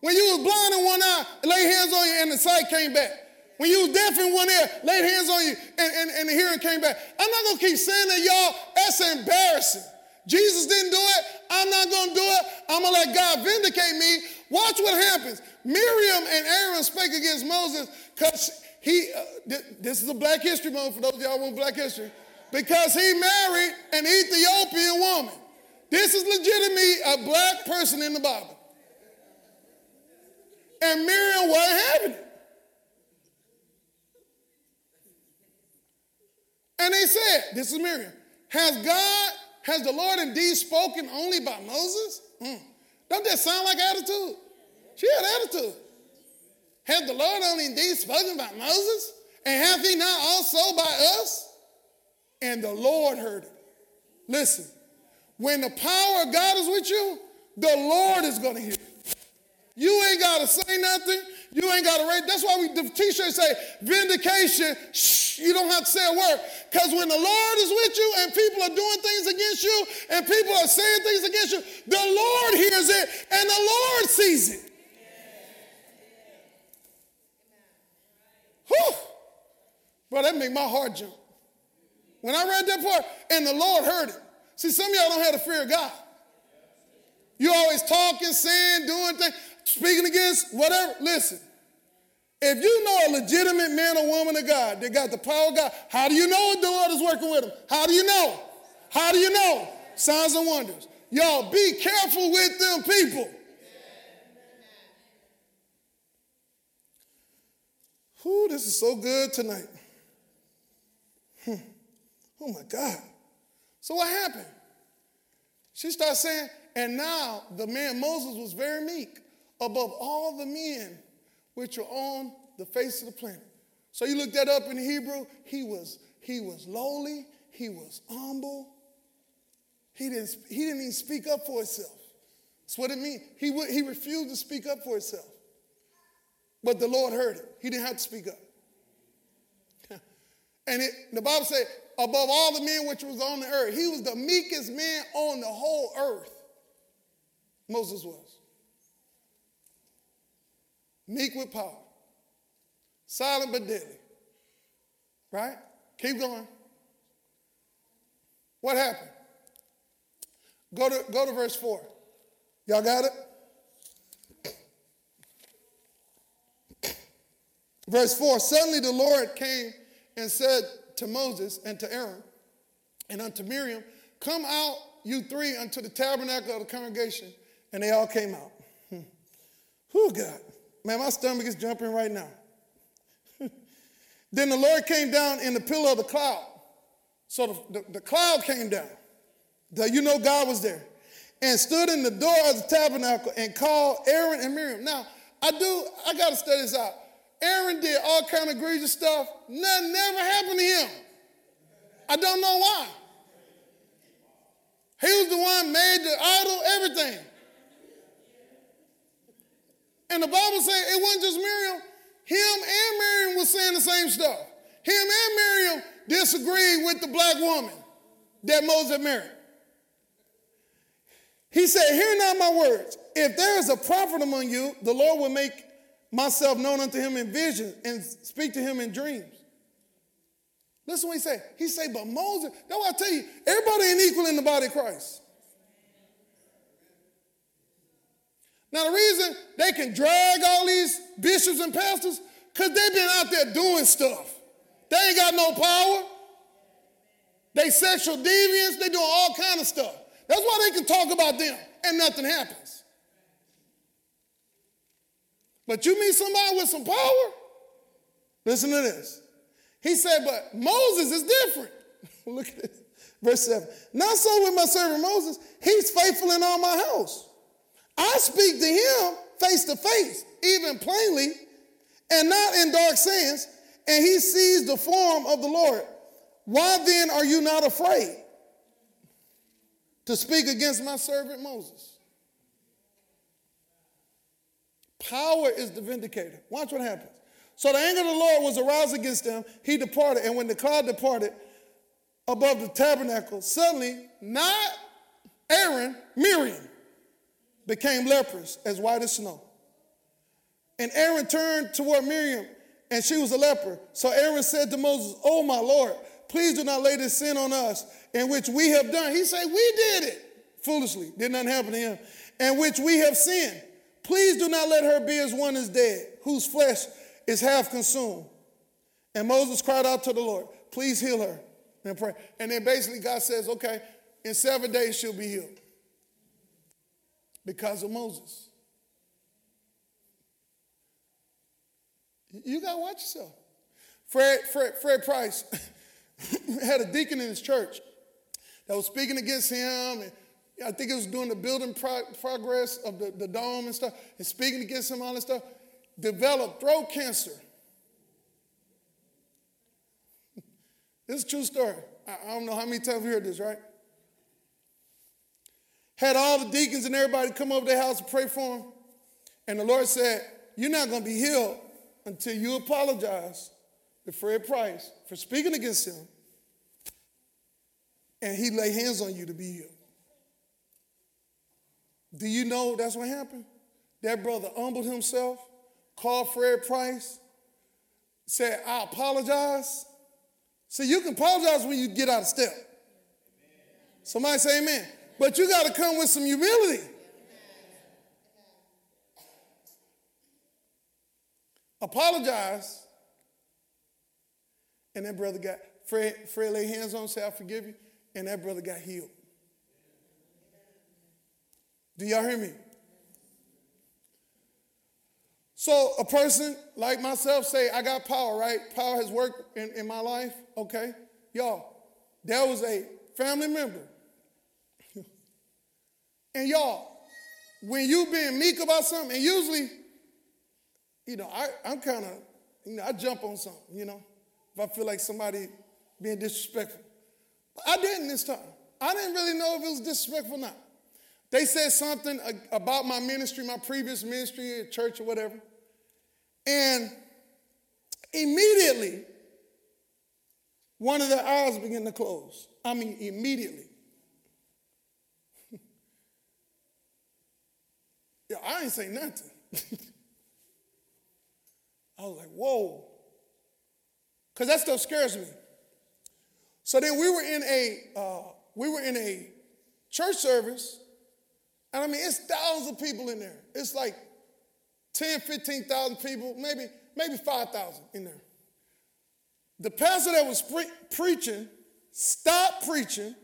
When you was blind in one eye, lay hands on you and the sight came back. When you was deaf in one ear, laid hands on you, and, and, and the hearing came back. I'm not gonna keep saying that, y'all. That's embarrassing. Jesus didn't do it. I'm not gonna do it. I'm gonna let God vindicate me. Watch what happens. Miriam and Aaron spake against Moses because he, uh, th- this is a black history moment for those of y'all who want black history, because he married an Ethiopian woman. This is legitimately a black person in the Bible. And Miriam having it. And they said, This is Miriam, has God, has the Lord indeed spoken only by Moses? Mm. Don't that sound like attitude? She had attitude. Has the Lord only indeed spoken by Moses? And hath he not also by us? And the Lord heard it. Listen, When the power of God is with you, the Lord is going to hear. You ain't got to say nothing. You ain't got to rate. That's why we the t-shirts say vindication. Shh, you don't have to say a word. Because when the Lord is with you and people are doing things against you and people are saying things against you, the Lord hears it and the Lord sees it. Whew. Bro, that make my heart jump. When I read that part, and the Lord heard it. See, some of y'all don't have the fear of God. You always talking, saying, doing things, speaking against whatever. Listen, if you know a legitimate man or woman of God that got the power of God, how do you know the Lord is working with them? How do you know? How do you know? Signs and wonders. Y'all be careful with them people. Whew, this is so good tonight. Hmm. Oh my God. So what happened? She starts saying, and now the man Moses was very meek above all the men which are on the face of the planet. So you look that up in Hebrew, he was, he was lowly, he was humble. He didn't, he didn't even speak up for himself. That's what it means. He, would, he refused to speak up for himself. But the Lord heard it. He didn't have to speak up. and it, the Bible said, above all the men which was on the earth, he was the meekest man on the whole earth. Moses was. Meek with power. Silent but deadly. Right? Keep going. What happened? Go to, go to verse 4. Y'all got it? Verse 4 Suddenly the Lord came and said to Moses and to Aaron and unto Miriam, Come out, you three, unto the tabernacle of the congregation. And they all came out. Hmm. Who God? Man, my stomach is jumping right now. then the Lord came down in the pillar of the cloud. So the, the, the cloud came down. The, you know God was there. And stood in the door of the tabernacle and called Aaron and Miriam. Now, I do, I got to study this out. Aaron did all kind of egregious stuff. Nothing never happened to him. I don't know why. He was the one made the idol, everything. And the Bible said it wasn't just Miriam. Him and Miriam was saying the same stuff. Him and Miriam disagreed with the black woman that Moses married. He said, Hear now my words. If there is a prophet among you, the Lord will make myself known unto him in visions and speak to him in dreams. Listen what he said. He said, but Moses, that's why I tell you, everybody ain't equal in the body of Christ. Now, the reason they can drag all these bishops and pastors, because they've been out there doing stuff. They ain't got no power. They sexual deviants, they doing all kind of stuff. That's why they can talk about them and nothing happens. But you meet somebody with some power? Listen to this. He said, but Moses is different. Look at this. Verse 7. Not so with my servant Moses. He's faithful in all my house. I speak to him face to face, even plainly, and not in dark sayings, and he sees the form of the Lord. Why then are you not afraid to speak against my servant Moses? Power is the vindicator. Watch what happens. So the anger of the Lord was aroused against them. He departed. And when the cloud departed above the tabernacle, suddenly, not Aaron, Miriam, became leprous as white as snow. And Aaron turned toward Miriam, and she was a leper. So Aaron said to Moses, Oh, my Lord, please do not lay this sin on us, in which we have done. He said, We did it foolishly. Did nothing happen to him. And which we have sinned. Please do not let her be as one is dead, whose flesh is half consumed. And Moses cried out to the Lord, please heal her. And pray. And then basically God says, okay, in seven days she'll be healed. Because of Moses. You gotta watch yourself. Fred, Fred, Fred Price had a deacon in his church that was speaking against him and I think it was doing the building pro- progress of the, the dome and stuff, and speaking against him, all this stuff, developed throat cancer. this is a true story. I, I don't know how many times we heard this, right? Had all the deacons and everybody come over their house to pray for him. And the Lord said, You're not going to be healed until you apologize to Fred Price for speaking against him and he lay hands on you to be healed. Do you know that's what happened? That brother humbled himself, called Fred Price, said, I apologize. See, you can apologize when you get out of step. Somebody say amen. But you got to come with some humility. Apologize. And that brother got, Fred, Fred laid hands on said, I forgive you. And that brother got healed. Do y'all hear me? So a person like myself say, I got power, right? Power has worked in, in my life. Okay. Y'all, there was a family member. And y'all, when you being meek about something, and usually, you know, I, I'm kind of, you know, I jump on something, you know, if I feel like somebody being disrespectful. But I didn't this time. I didn't really know if it was disrespectful or not. They said something about my ministry, my previous ministry at church or whatever. And immediately, one of their eyes began to close. I mean, immediately. I ain't say nothing. I was like, whoa. Because that stuff scares me. So then we were in a uh, we were in a church service, and I mean it's thousands of people in there. It's like 10, 15,000 people, maybe, maybe 5,000 in there. The pastor that was pre- preaching stopped preaching,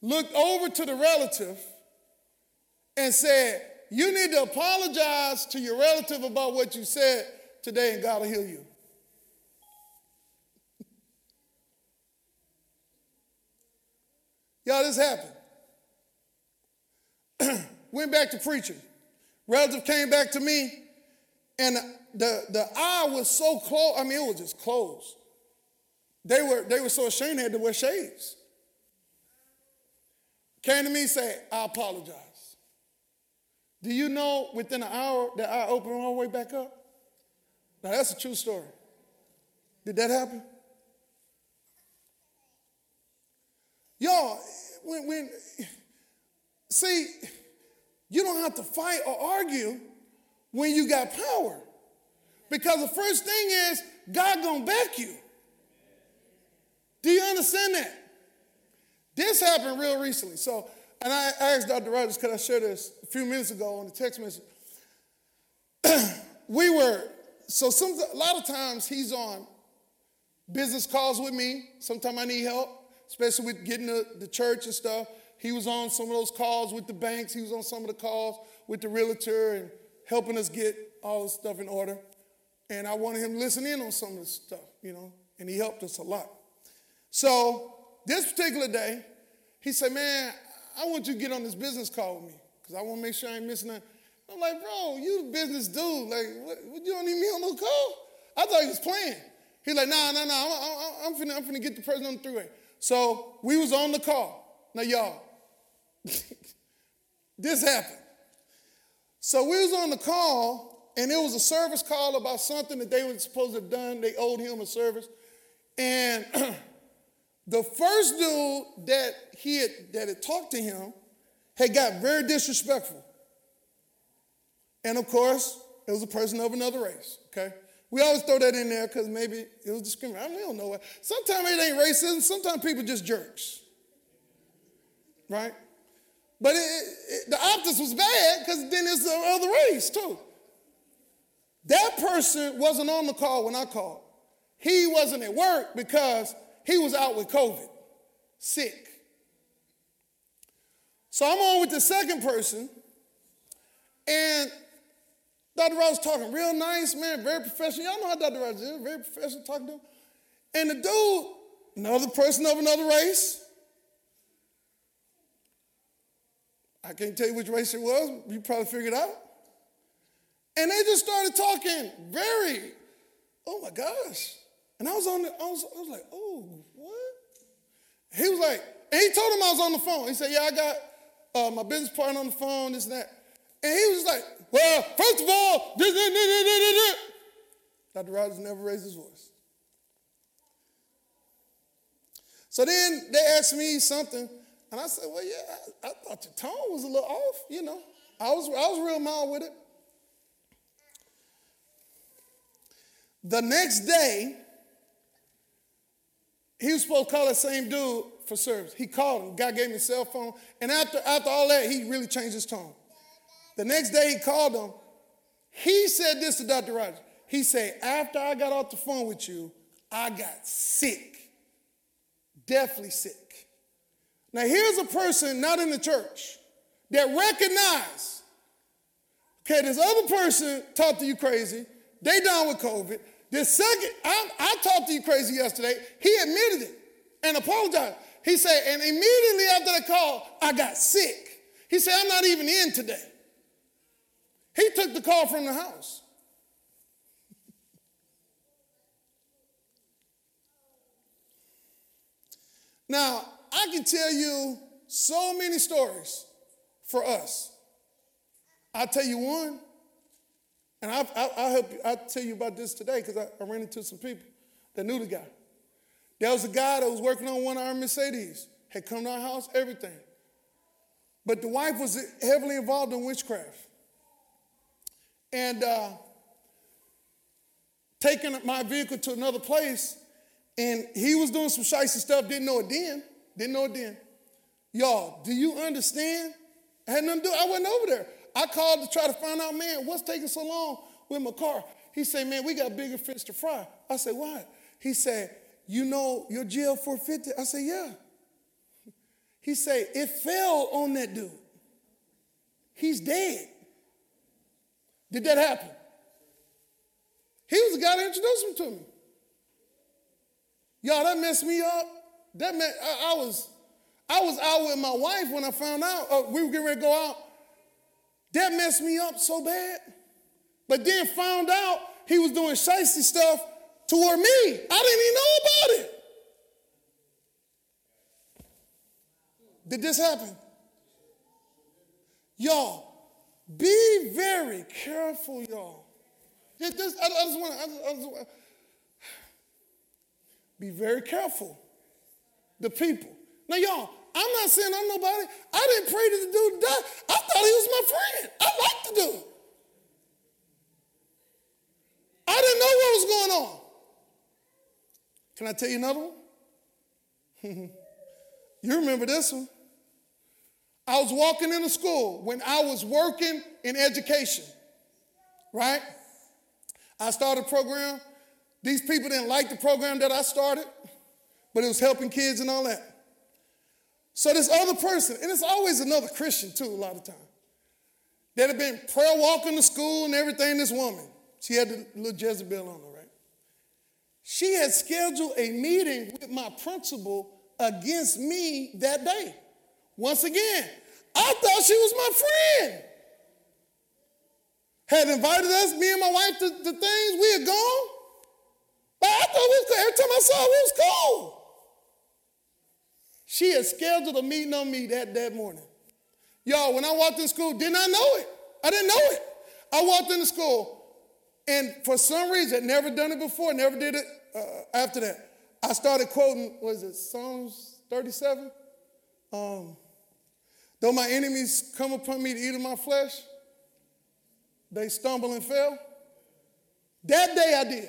looked over to the relative, and said, You need to apologize to your relative about what you said today, and God will heal you. Y'all, this happened. Went back to preaching. Relative came back to me and the, the eye was so close, I mean, it was just closed. They were, they were so ashamed they had to wear shades. Came to me and said, I apologize. Do you know within an hour that I opened the way back up? Now that's a true story. Did that happen? Y'all, when, when see, you don't have to fight or argue when you got power. Because the first thing is God gonna back you. Do you understand that? This happened real recently. So, and I asked Dr. Rogers, could I share this a few minutes ago on the text message? we were, so some, a lot of times he's on business calls with me. Sometimes I need help, especially with getting the, the church and stuff. He was on some of those calls with the banks. He was on some of the calls with the realtor and helping us get all the stuff in order. And I wanted him to listen in on some of the stuff, you know, and he helped us a lot. So this particular day, he said, Man, I want you to get on this business call with me because I want to make sure I ain't missing nothing. I'm like, Bro, you the business dude. Like, what, you don't need me on no call? I thought he was playing. He's like, Nah, nah, nah, I'm, I'm, finna, I'm finna get the person on the three-way. So we was on the call. Now, y'all, this happened. So we was on the call, and it was a service call about something that they were supposed to have done. They owed him a service. And the first dude that he had, that had talked to him had got very disrespectful. And of course, it was a person of another race, okay? We always throw that in there because maybe it was discrimination. I mean, we don't know. Sometimes it ain't racism. Sometimes people just jerks, right? But it, it, the optics was bad because then it's the other race too. That person wasn't on the call when I called. He wasn't at work because he was out with COVID, sick. So I'm on with the second person, and Dr. Rogers talking real nice, man, very professional. Y'all know how Dr. Rogers is, very professional talking to him. And the dude, another person of another race, I can't tell you which race it was. You probably figured out. And they just started talking very, oh my gosh. And I was on the, I was, I was like, oh, what? He was like, and he told him I was on the phone. He said, yeah, I got, uh, my business partner on the phone, this and that. And he was like, well, first of all, this, this, this, this, this. Dr. Rogers never raised his voice. So then they asked me something, and I said, well, yeah, I, I thought your tone was a little off, you know. I was, I was real mild with it. The next day, he was supposed to call that same dude for service. He called him. God gave me a cell phone. And after, after all that, he really changed his tone. The next day he called him. He said this to Dr. Rogers. He said, after I got off the phone with you, I got sick. Deathly sick. Now here's a person not in the church that recognized, okay, this other person talked to you crazy. They down with COVID. The second, I, I talked to you crazy yesterday. He admitted it and apologized. He said, and immediately after the call, I got sick. He said, I'm not even in today. He took the call from the house. Now, I can tell you so many stories for us. I'll tell you one. And I'll, I'll, I'll help you. I'll tell you about this today because I, I, ran into some people that knew the guy. There was a guy that was working on one of our Mercedes, had come to our house, everything. But the wife was heavily involved in witchcraft. And uh, taking my vehicle to another place, and he was doing some shicey stuff, didn't know it then, didn't know it then. Y'all, do you understand? I had nothing to do, I wasn't over there. I called to try to find out, man, what's taking so long with my car? He said, man, we got bigger fish to fry. I said, what? He said, you know your GL 450? I said, yeah. He said, it fell on that dude. He's dead. Did that happen? He was the guy that introduced him to me. Y'all, that messed me up. That meant I, I was I was out with my wife when I found out. Uh, we were getting ready to go out. That messed me up so bad. But then found out he was doing shicey stuff toward me. I didn't even know about it. Did this happen? Y'all, be very careful, y'all. I, I, just want to be very careful. The people. Now, y'all, I'm not saying I'm nobody. I didn't pray to the dude to die. I thought he was my friend. I liked the dude. I didn't know what was going on. Can I tell you another one? you remember this one. I was walking in into school when I was working in education, right? I started a program. These people didn't like the program that I started, but it was helping kids and all that. So this other person, and it's always another Christian too, a lot of time, that had been prayer walking to school and everything, this woman, she had the little Jezebel on her, right? She had scheduled a meeting with my principal against me that day. Once again, I thought she was my friend. Had invited us, me and my wife, to, the things. We had gone. But I thought we was cool. Every time I saw her, we was cool. She had scheduled a meeting on me that, that morning. Y'all, when I walked in school, did not I know it. I didn't know it. I walked into school, and for some reason, never done it before, never did it uh, after that. I started quoting, was it Psalms 37? Um, Though my enemies come upon me to eat of my flesh, they stumble and fail. That day I did.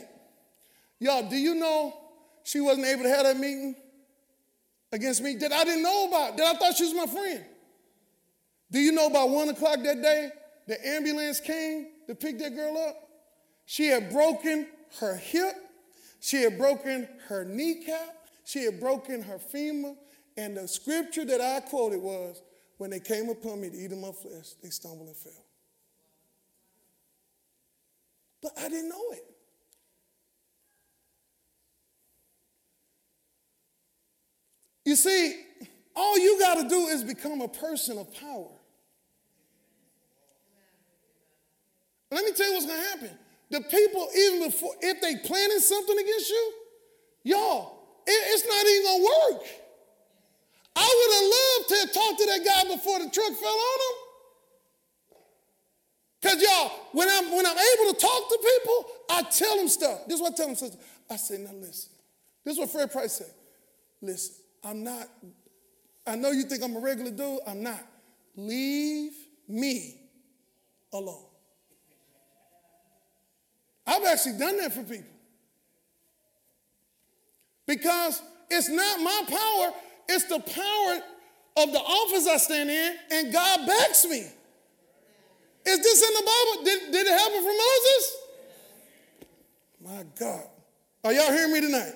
Y'all, do you know she wasn't able to have that meeting? Against me that I didn't know about, that I thought she was my friend. Do you know by one o'clock that day, the ambulance came to pick that girl up? She had broken her hip, she had broken her kneecap, she had broken her femur, and the scripture that I quoted was, when they came upon me to eat of my flesh, they stumbled and fell. But I didn't know it. You see, all you got to do is become a person of power. Let me tell you what's going to happen. The people, even before, if they planning something against you, y'all, it, it's not even going to work. I would have loved to have talked to that guy before the truck fell on him. Because y'all, when I'm when I'm able to talk to people, I tell them stuff. This is what I tell them. Sister. I say, now listen. This is what Fred Price said. Listen, I'm not, I know you think I'm a regular dude. I'm not. Leave me alone. I've actually done that for people. Because it's not my power, it's the power of the office I stand in, and God backs me. Is this in the Bible? Did, did it happen for Moses? My God. Are y'all hearing me tonight?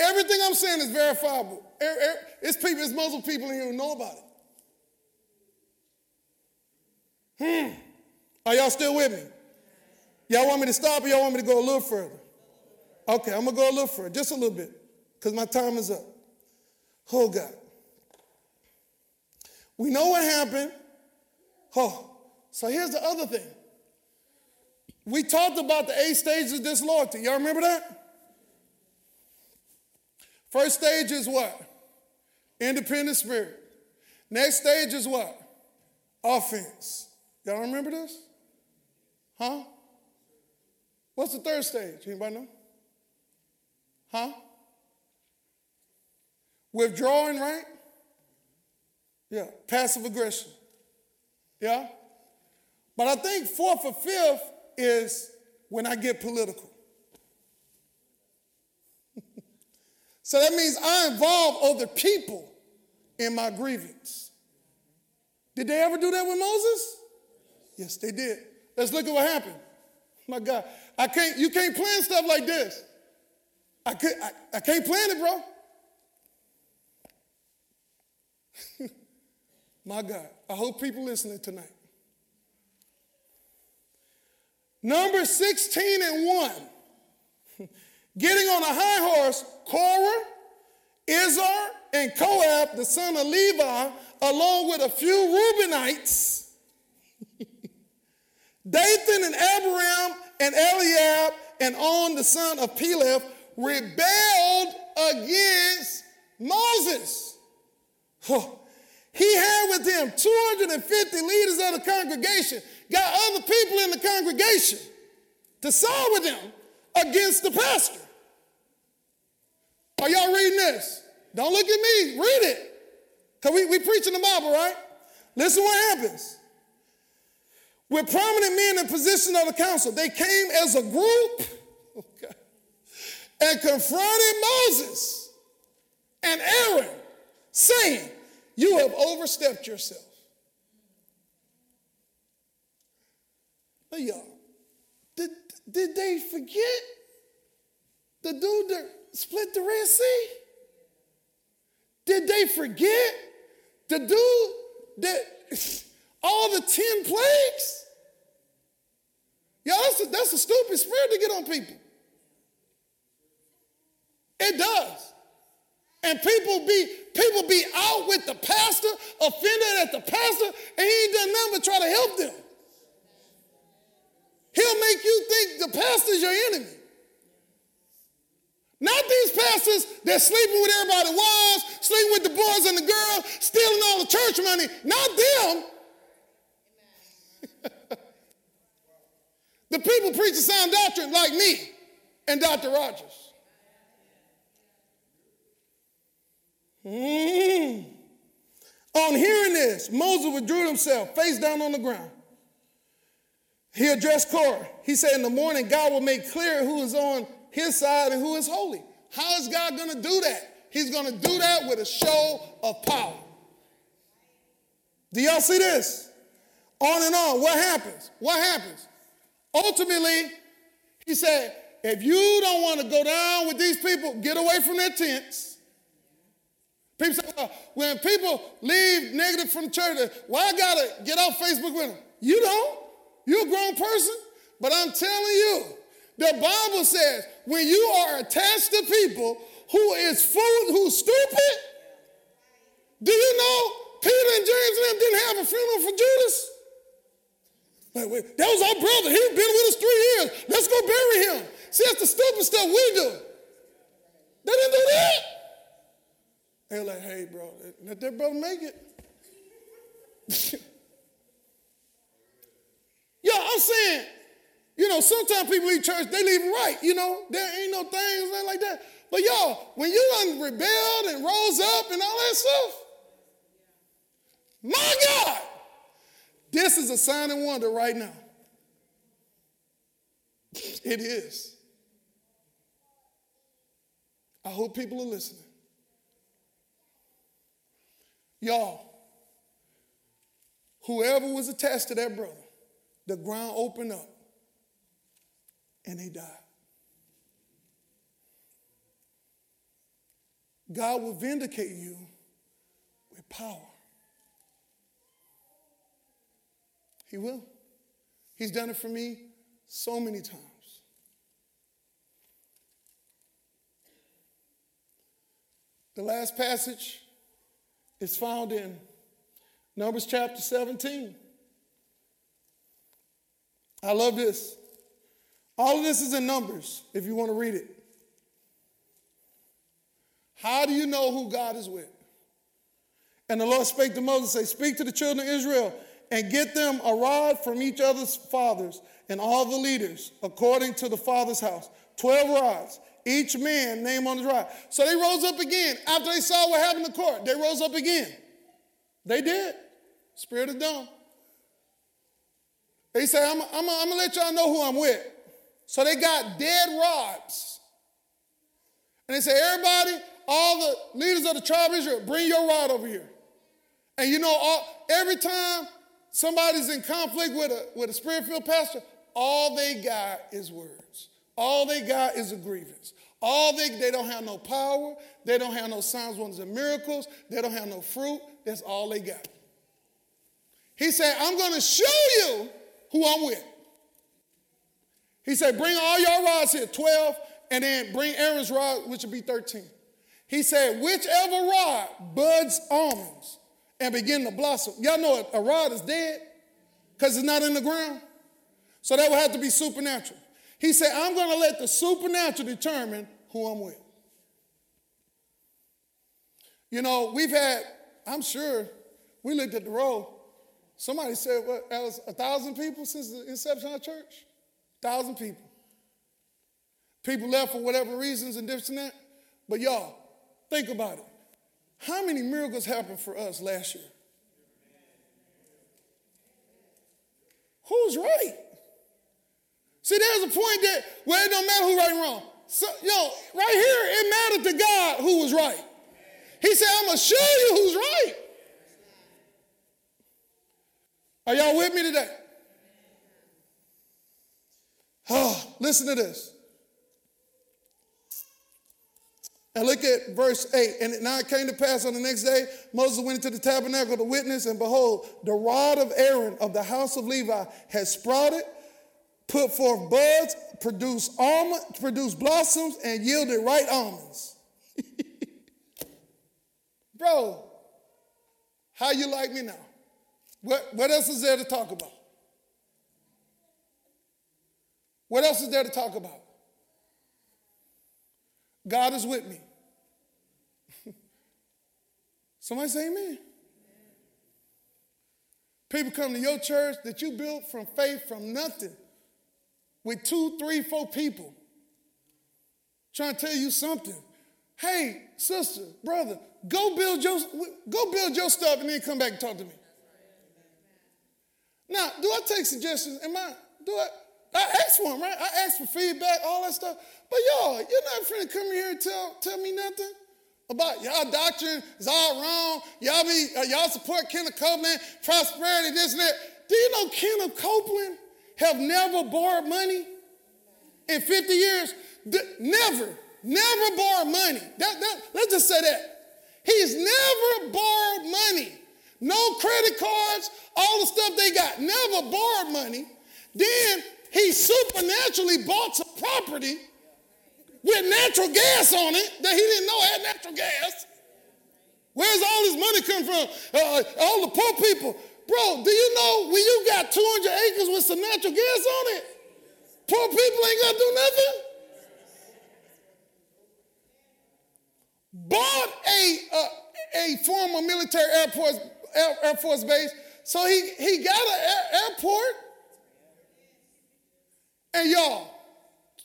Everything I'm saying is verifiable. It's people, it's Muslim people in here who know about it. Hmm. Are y'all still with me? Y'all want me to stop or y'all want me to go a little further? Okay, I'm gonna go a little further, just a little bit, because my time is up. Oh God. We know what happened. Oh, so here's the other thing. We talked about the eight stages of disloyalty. Y'all remember that? First stage is what? Independent spirit. Next stage is what? Offense. Y'all remember this? Huh? What's the third stage? Anybody know? Huh? Withdrawing, right? Yeah. Passive aggression. Yeah? But I think fourth or fifth is when I get political. So that means I involve other people in my grievance. Did they ever do that with Moses? Yes, they did. Let's look at what happened. My God, I can't. You can't plan stuff like this. I can't. I, I can't plan it, bro. My God, I hope people listening tonight. Number 16 and 1. Getting on a high horse, Korah, Izhar, and Kohath, the son of Levi, along with a few Reubenites, Dathan and Abiram and Eliab and On, the son of Peleth, rebelled against Moses. Oh, he had with him 250 leaders of the congregation got other people in the congregation to side with them against the pastor. Are y'all reading this? Don't look at me, read it. Because we, we preaching the Bible, right? Listen what happens. With prominent men in position of the council, they came as a group okay, and confronted Moses and Aaron, saying, You have overstepped yourself. But y'all, did, they forget the dude that split the Red Sea? Did they forget the dude that all the 10 plagues? Y'all, that's a, that's a stupid spirit to get on people. It does. And people be people be out with the pastor, offended at the pastor, and he ain't done nothing but try to help them. He'll make you think the pastor's your enemy. Not these pastors that sleeping with everybody wives, sleeping with the boys and the girls, stealing all the church money. Not them. the people preaching sound doctrine like me and Dr. Rogers. Mm. On hearing this, Moses withdrew himself, face down on the ground. He addressed Korah. He said, In the morning, God will make clear who is on his side and who is holy. How is God going to do that? He's going to do that with a show of power. Do y'all see this? On and on. What happens? What happens? Ultimately, he said, if you don't want to go down with these people, get away from their tents. People say, well, when people leave negative from church, why I gotta get off Facebook with them? You don't. You're a grown person, but I'm telling you, the Bible says when you are attached to people who is fool, who's stupid, do you know Peter and James and them didn't have a funeral for Judas? Like, wait, that was our brother. He's been with us three years. Let's go bury him. See, that's the stupid stuff we do. They didn't do that. They were like, hey, bro, let that brother make it. yeah, I'm saying, you know, sometimes people leave church, they leave right, you know, there ain't no things, nothing like that. But y'all, when you done rebelled and rose up and all that stuff, my God, this is a sign and wonder right now. It is. I hope people are listening. Y'all, whoever was attached to that brother, the ground opened up and they died. God will vindicate you with power. He will. He's done it for me so many times. The last passage is found in Numbers chapter 17. I love this. All of this is in Numbers if you want to read it. How do you know who God is with? And the Lord spake to Moses, say, Speak to the children of Israel and get them a rod from each other's fathers and all the leaders according to the father's house. Twelve rods, each man name on his rod. So they rose up again. After they saw what happened the court, they rose up again. They did. Spirit of dumb. They say, I'm, I'm, I'm going to let y'all know who I'm with. So they got dead rods. And they say, everybody, all the leaders of the tribe of Israel, bring your rod over here. And you know, all, every time somebody's in conflict with a, with a spirit filled pastor, all they got is words. All they got is a grievance. All they, they don't have no power. They don't have no signs, wonders, and miracles. They don't have no fruit. That's all they got. He said, I'm going to show you who I'm with. He said, bring all your rods here, 12, and then bring Aaron's rod, which would be 13. He said, whichever rod buds almonds and begin to blossom. Y'all know a rod is dead because it's not in the ground. So that would have to be supernatural. He said, I'm going to let the supernatural determine who I'm with. You know, we've had, I'm sure, we looked at the row. Somebody said, what, was a thousand people since the inception of our church? Thousand people. People left for whatever reasons and this and that. But y'all, think about it. How many miracles happened for us last year? Who's right? See, there's a point that where it don't matter who right and wrong. So, you know, right here, it mattered to God who was right. He said, I'm going to show you who's right. Are y'all with me today? Oh, listen to this. And look at verse 8. And now it came to pass on the next day, Moses went into the tabernacle to witness, and behold, the rod of Aaron of the house of Levi had sprouted, put forth buds, produced almond, produced blossoms, and yielded ripe almonds. Bro, how you like me now? What, what else is there to talk about? What else is there to talk about? God is with me. Somebody say amen. People come to your church that you built from faith from nothing with two, three, four people trying to tell you something. Hey, sister, brother, go build your go build your stuff and then come back and talk to me. Now, do I take suggestions? Am I do I I ask for them, right? I ask for feedback, all that stuff. But y'all, you're not finna come here and tell, tell me nothing about y'all doctrine is all wrong. Y'all be uh, y'all support Kenneth Copeland, prosperity, this and that. Do you know Kenneth Copeland have never borrowed money in 50 years? D- never, never borrowed money. That, that, let's just say that. He's never borrowed money. No credit cards, all the stuff they got. Never borrowed money. Then he supernaturally bought some property with natural gas on it that he didn't know had natural gas. Where's all this money come from? Uh, all the poor people. Bro, do you know when you got 200 acres with some natural gas on it, poor people ain't gonna do nothing? bought a, a, a former military Air Force, Air, Air Force base, so he, he got an air, airport. And y'all,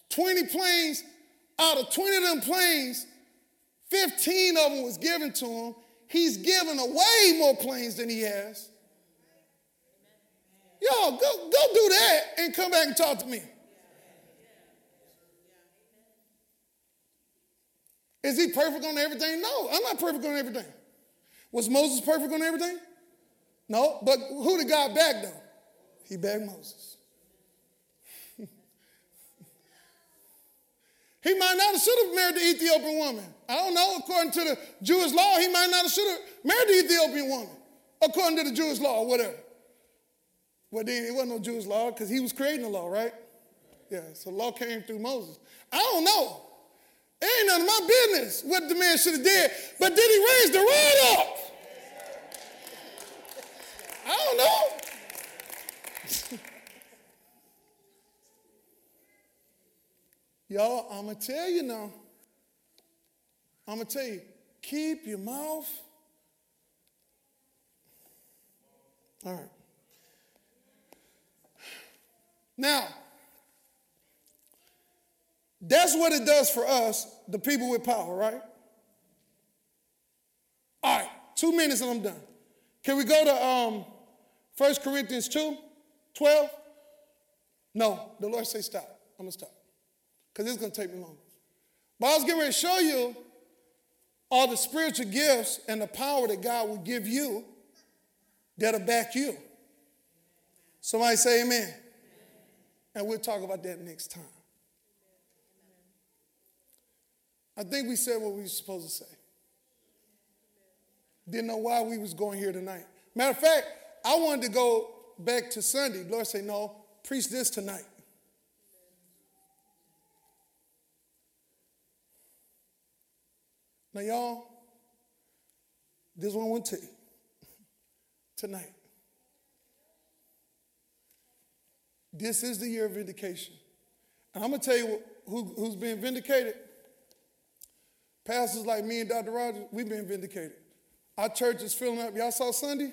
20 planes, out of 20 of them planes, 15 of them was given to him. He's given away more planes than he has. Y'all, go, go do that and come back and talk to me. Is he perfect on everything? No, I'm not perfect on everything. Was Moses perfect on everything? No, but who did God back though? He backed Moses. he might not have should have married the Ethiopian woman. I don't know. According to the Jewish law, he might not have should have married the Ethiopian woman. According to the Jewish law, or whatever. Well, then it wasn't no Jewish law because he was creating the law, right? Yeah, so law came through Moses. I don't know. It ain't none of my business what the man should have did. But did he raise the rod up? I know. Y'all, I'm going to tell you now. I'm going to tell you, keep your mouth. All right. Now, that's what it does for us, the people with power, right? All right, two minutes and I'm done. Can we go to um, 1 Corinthians 2, 12? No, the Lord say stop. I'm gonna stop. Because it's gonna take me long. But I was getting ready to show you all the spiritual gifts and the power that God will give you that'll back you. Somebody say amen. And we'll talk about that next time. I think we said what we were supposed to say. Didn't know why we was going here tonight. Matter of fact, I wanted to go back to Sunday. Lord said, no, preach this tonight. Now, y'all, this one I want to. Tonight. This is the year of vindication. And I'm going to tell you who, who's being vindicated. Pastors like me and Dr. Rogers, we've been vindicated. Our church is filling up. Y'all saw Sunday?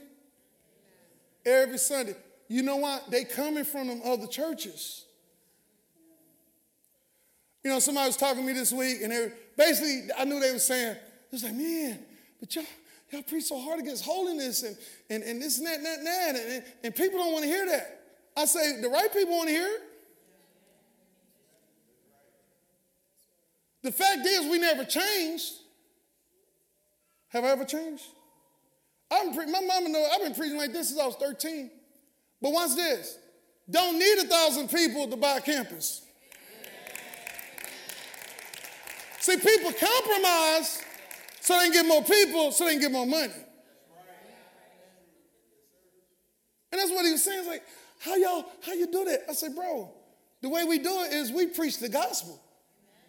Every Sunday. You know what? They coming from them other churches. You know, somebody was talking to me this week, and they basically, I knew they were saying, it was like, man, but y'all, y'all preach so hard against holiness and, and, and this and that and that and that, and, and people don't want to hear that. I say, the right people want to hear it. The fact is, we never changed. Have I ever changed? I'm pre- my mama know I've been preaching like this since I was 13. But watch this. Don't need a thousand people to buy a campus. See, people compromise so they can get more people, so they can get more money. And that's what he was saying. It's like, how y'all, how you do that? I said, bro, the way we do it is we preach the gospel.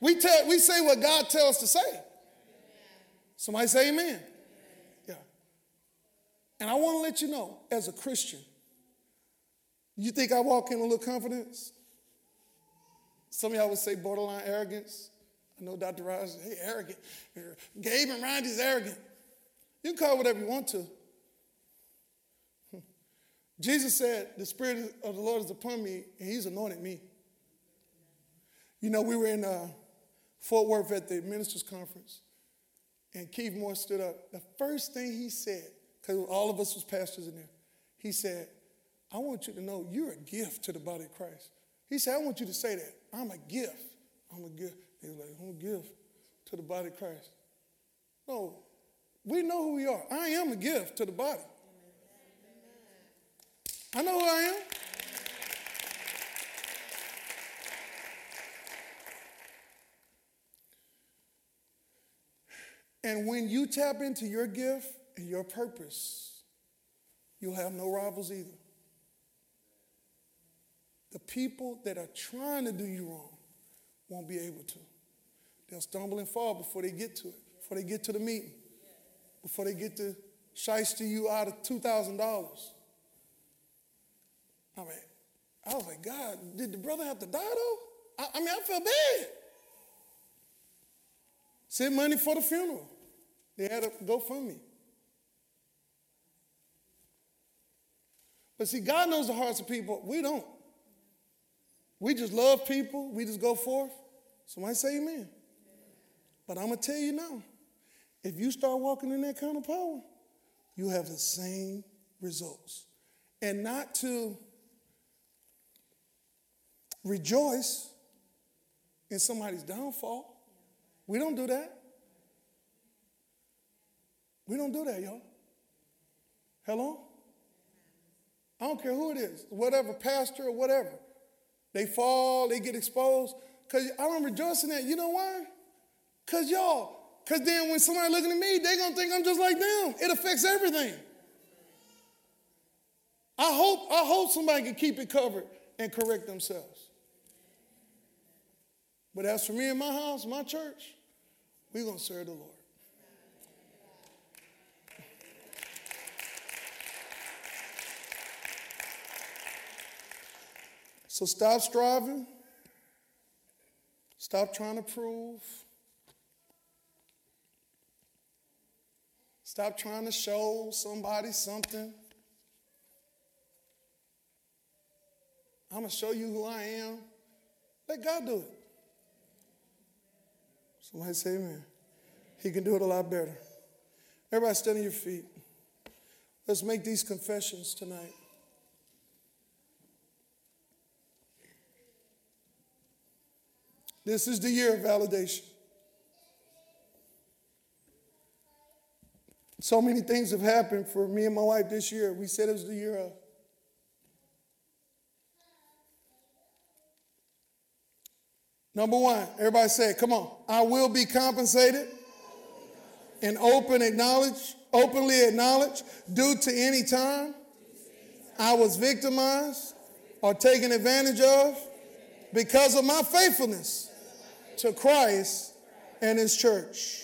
We tell, we say what God tells us to say. Somebody say amen. And I want to let you know, as a Christian, you think I walk in a little confidence? Some of y'all would say borderline arrogance. I know Dr. Rice, hey, arrogant. Gabe and Randy's arrogant. You can call whatever you want to. Jesus said, The Spirit of the Lord is upon me, and He's anointed me. You know, we were in uh, Fort Worth at the ministers' conference, and Keith Moore stood up. The first thing he said, because all of us was pastors in there, he said, I want you to know you're a gift to the body of Christ. He said, I want you to say that. I'm a gift. I'm a gift. He was like, I'm a gift to the body of Christ. No, we know who we are. I am a gift to the body. I know who I am. And when you tap into your gift and your purpose, you'll have no rivals either. The people that are trying to do you wrong won't be able to. They'll stumble and fall before they get to it, before they get to the meeting, before they get to shiesty you out of $2,000. I mean, I was like, God, did the brother have to die though? I, I mean, I felt bad. Send money for the funeral. They had a GoFundMe. But see, God knows the hearts of people. We don't. We just love people. We just go forth. Somebody say amen. But I'm going to tell you now if you start walking in that kind of power, you have the same results. And not to rejoice in somebody's downfall. We don't do that. We don't do that, y'all. Hello? I don't care who it is, whatever, pastor or whatever. They fall, they get exposed. Because I don't rejoice that. You know why? Because y'all, because then when somebody looking at me, they're going to think I'm just like them. It affects everything. I hope, I hope somebody can keep it covered and correct themselves. But as for me and my house, my church, we're going to serve the Lord. So stop striving. Stop trying to prove. Stop trying to show somebody something. I'm going to show you who I am. Let God do it. Somebody say amen. He can do it a lot better. Everybody stand on your feet. Let's make these confessions tonight. This is the year of validation. So many things have happened for me and my wife this year. We said it was the year of. Number one, everybody say it. Come on. I will be compensated and open acknowledge, openly acknowledge due to any time I was victimized or taken advantage of because of my faithfulness to Christ and his church.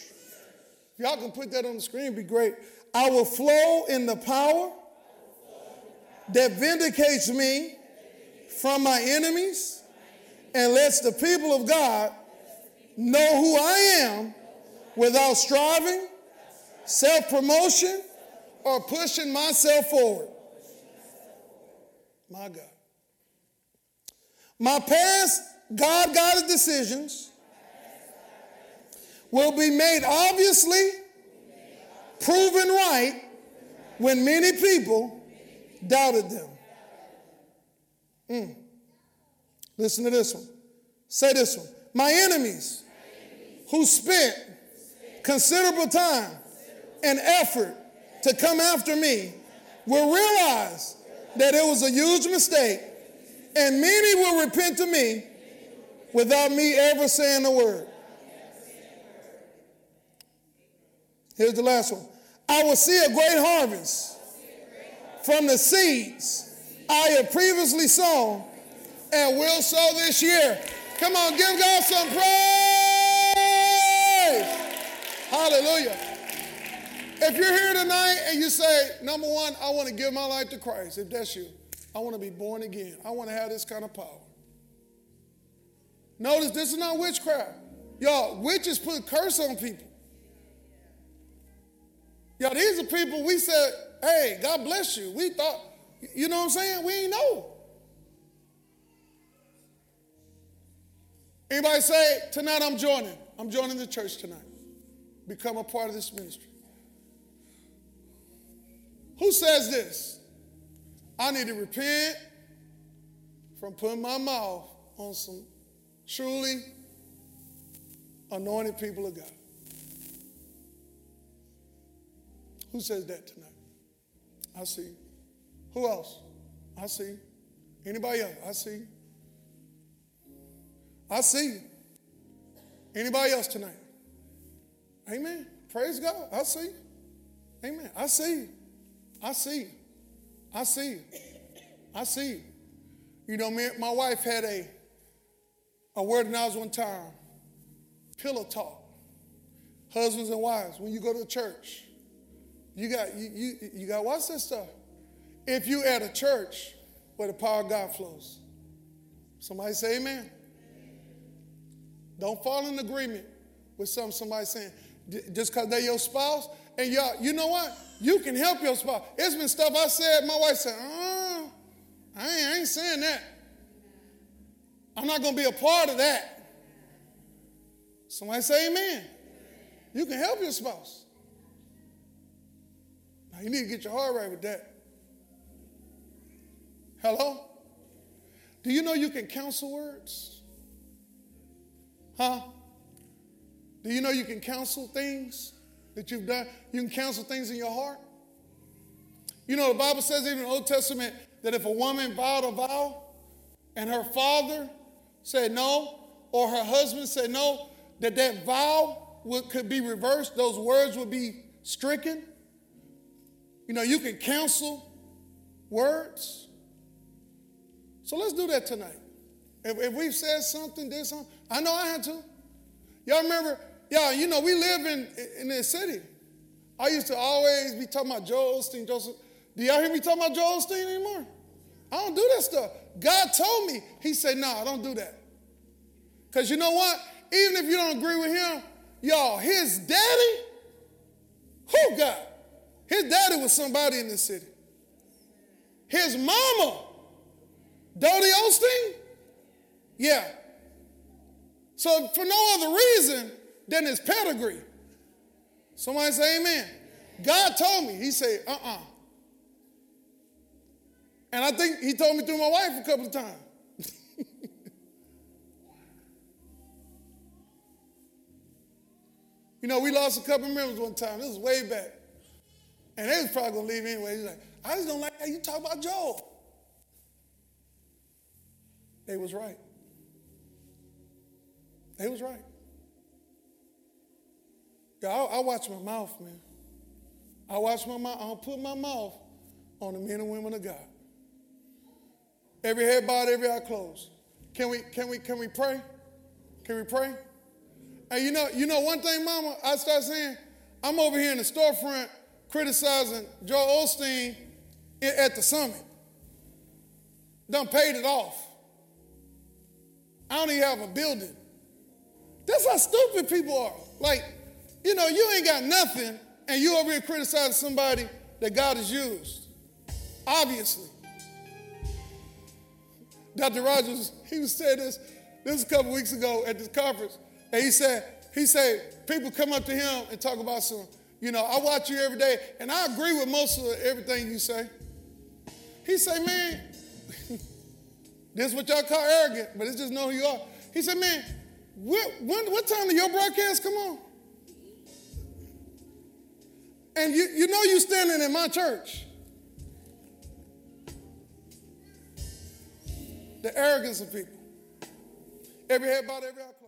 If y'all can put that on the screen, be great. I will flow in the power that vindicates me from my enemies and lets the people of God know who I am without striving, self promotion, or pushing myself forward. My God. My past God guided decisions will be made obviously proven right when many people doubted them. Mm. Listen to this one. Say this one. My enemies who spent considerable time and effort to come after me will realize that it was a huge mistake, and many will repent to me without me ever saying a word. Here's the last one. I will see a great harvest from the seeds I have previously sown and will sow this year. Come on, give God some praise. Hallelujah. If you're here tonight and you say, number one, I want to give my life to Christ, if that's you, I want to be born again. I want to have this kind of power. Notice this is not witchcraft. Y'all, witches put curse on people. Y'all, these are people we said, hey, God bless you. We thought, you know what I'm saying? We ain't know. Anybody say, tonight I'm joining. I'm joining the church tonight. Become a part of this ministry. Who says this? I need to repent from putting my mouth on some truly anointed people of God. Who says that tonight? I see. Who else? I see. Anybody else? I see. I see. Anybody else tonight? Amen. Praise God. I see. Amen. I see. I see. I see. I see. You know, me, my wife had a a word in ours one time. Pillow talk. Husbands and wives, when you go to church, you got you, you, you got watch this stuff. If you at a church where the power of God flows, somebody say amen. Don't fall in agreement with something somebody saying. just because they're your spouse. And y'all, you know what? You can help your spouse. It's been stuff I said, my wife said, uh, I ain't, I ain't saying that. I'm not to be a part of that. Somebody say amen. You can help your spouse. You need to get your heart right with that. Hello? Do you know you can counsel words? Huh? Do you know you can counsel things that you've done? You can counsel things in your heart. You know, the Bible says even in the Old Testament that if a woman vowed a vow and her father said no, or her husband said no, that that vow would, could be reversed, those words would be stricken. You know, you can counsel words. So let's do that tonight. If, if we've said something, did something, I know I had to. Y'all remember, y'all, you know, we live in, in this city. I used to always be talking about Joel Osteen, Joseph. Do y'all hear me talking about Joel Osteen anymore? I don't do that stuff. God told me, He said, no, I don't do that. Because you know what? Even if you don't agree with him, y'all, his daddy, who God? His daddy was somebody in the city. His mama, Dodie Osteen, yeah. So for no other reason than his pedigree. Somebody say amen. God told me, he said, uh-uh. And I think he told me through my wife a couple of times. You know, we lost a couple members one time. This was way back. And they was probably to leave anyway. He's like, I just don't like how you talk about Joel. They was right. They was right. Yeah, I, I watch my mouth, man. I watch my mouth. I don't put my mouth on the men and women of God. Every head bowed, every eye closed. Can we, can we, can we pray? Can we pray? And you know, you know one thing, Mama, I start saying, I'm over here in the storefront criticizing Joel Osteen at the summit. Done paid it off. I don't even have a building. That's how stupid people are. Like, you know, you ain't got nothing, and you over here criticizing somebody that God has used. Obviously. Dr. Rogers, he was saying this, this was a couple weeks ago at this conference. And he said, he said, people come up to him and talk about some, you know, I watch you every day, and I agree with most of everything you say. He said, man, this is what y'all call arrogant, but it's just know who you are. He said, man, what, when, what time do your broadcast come on? And you, you know you standing in my church. The arrogance of people. Every head bowed, every eye.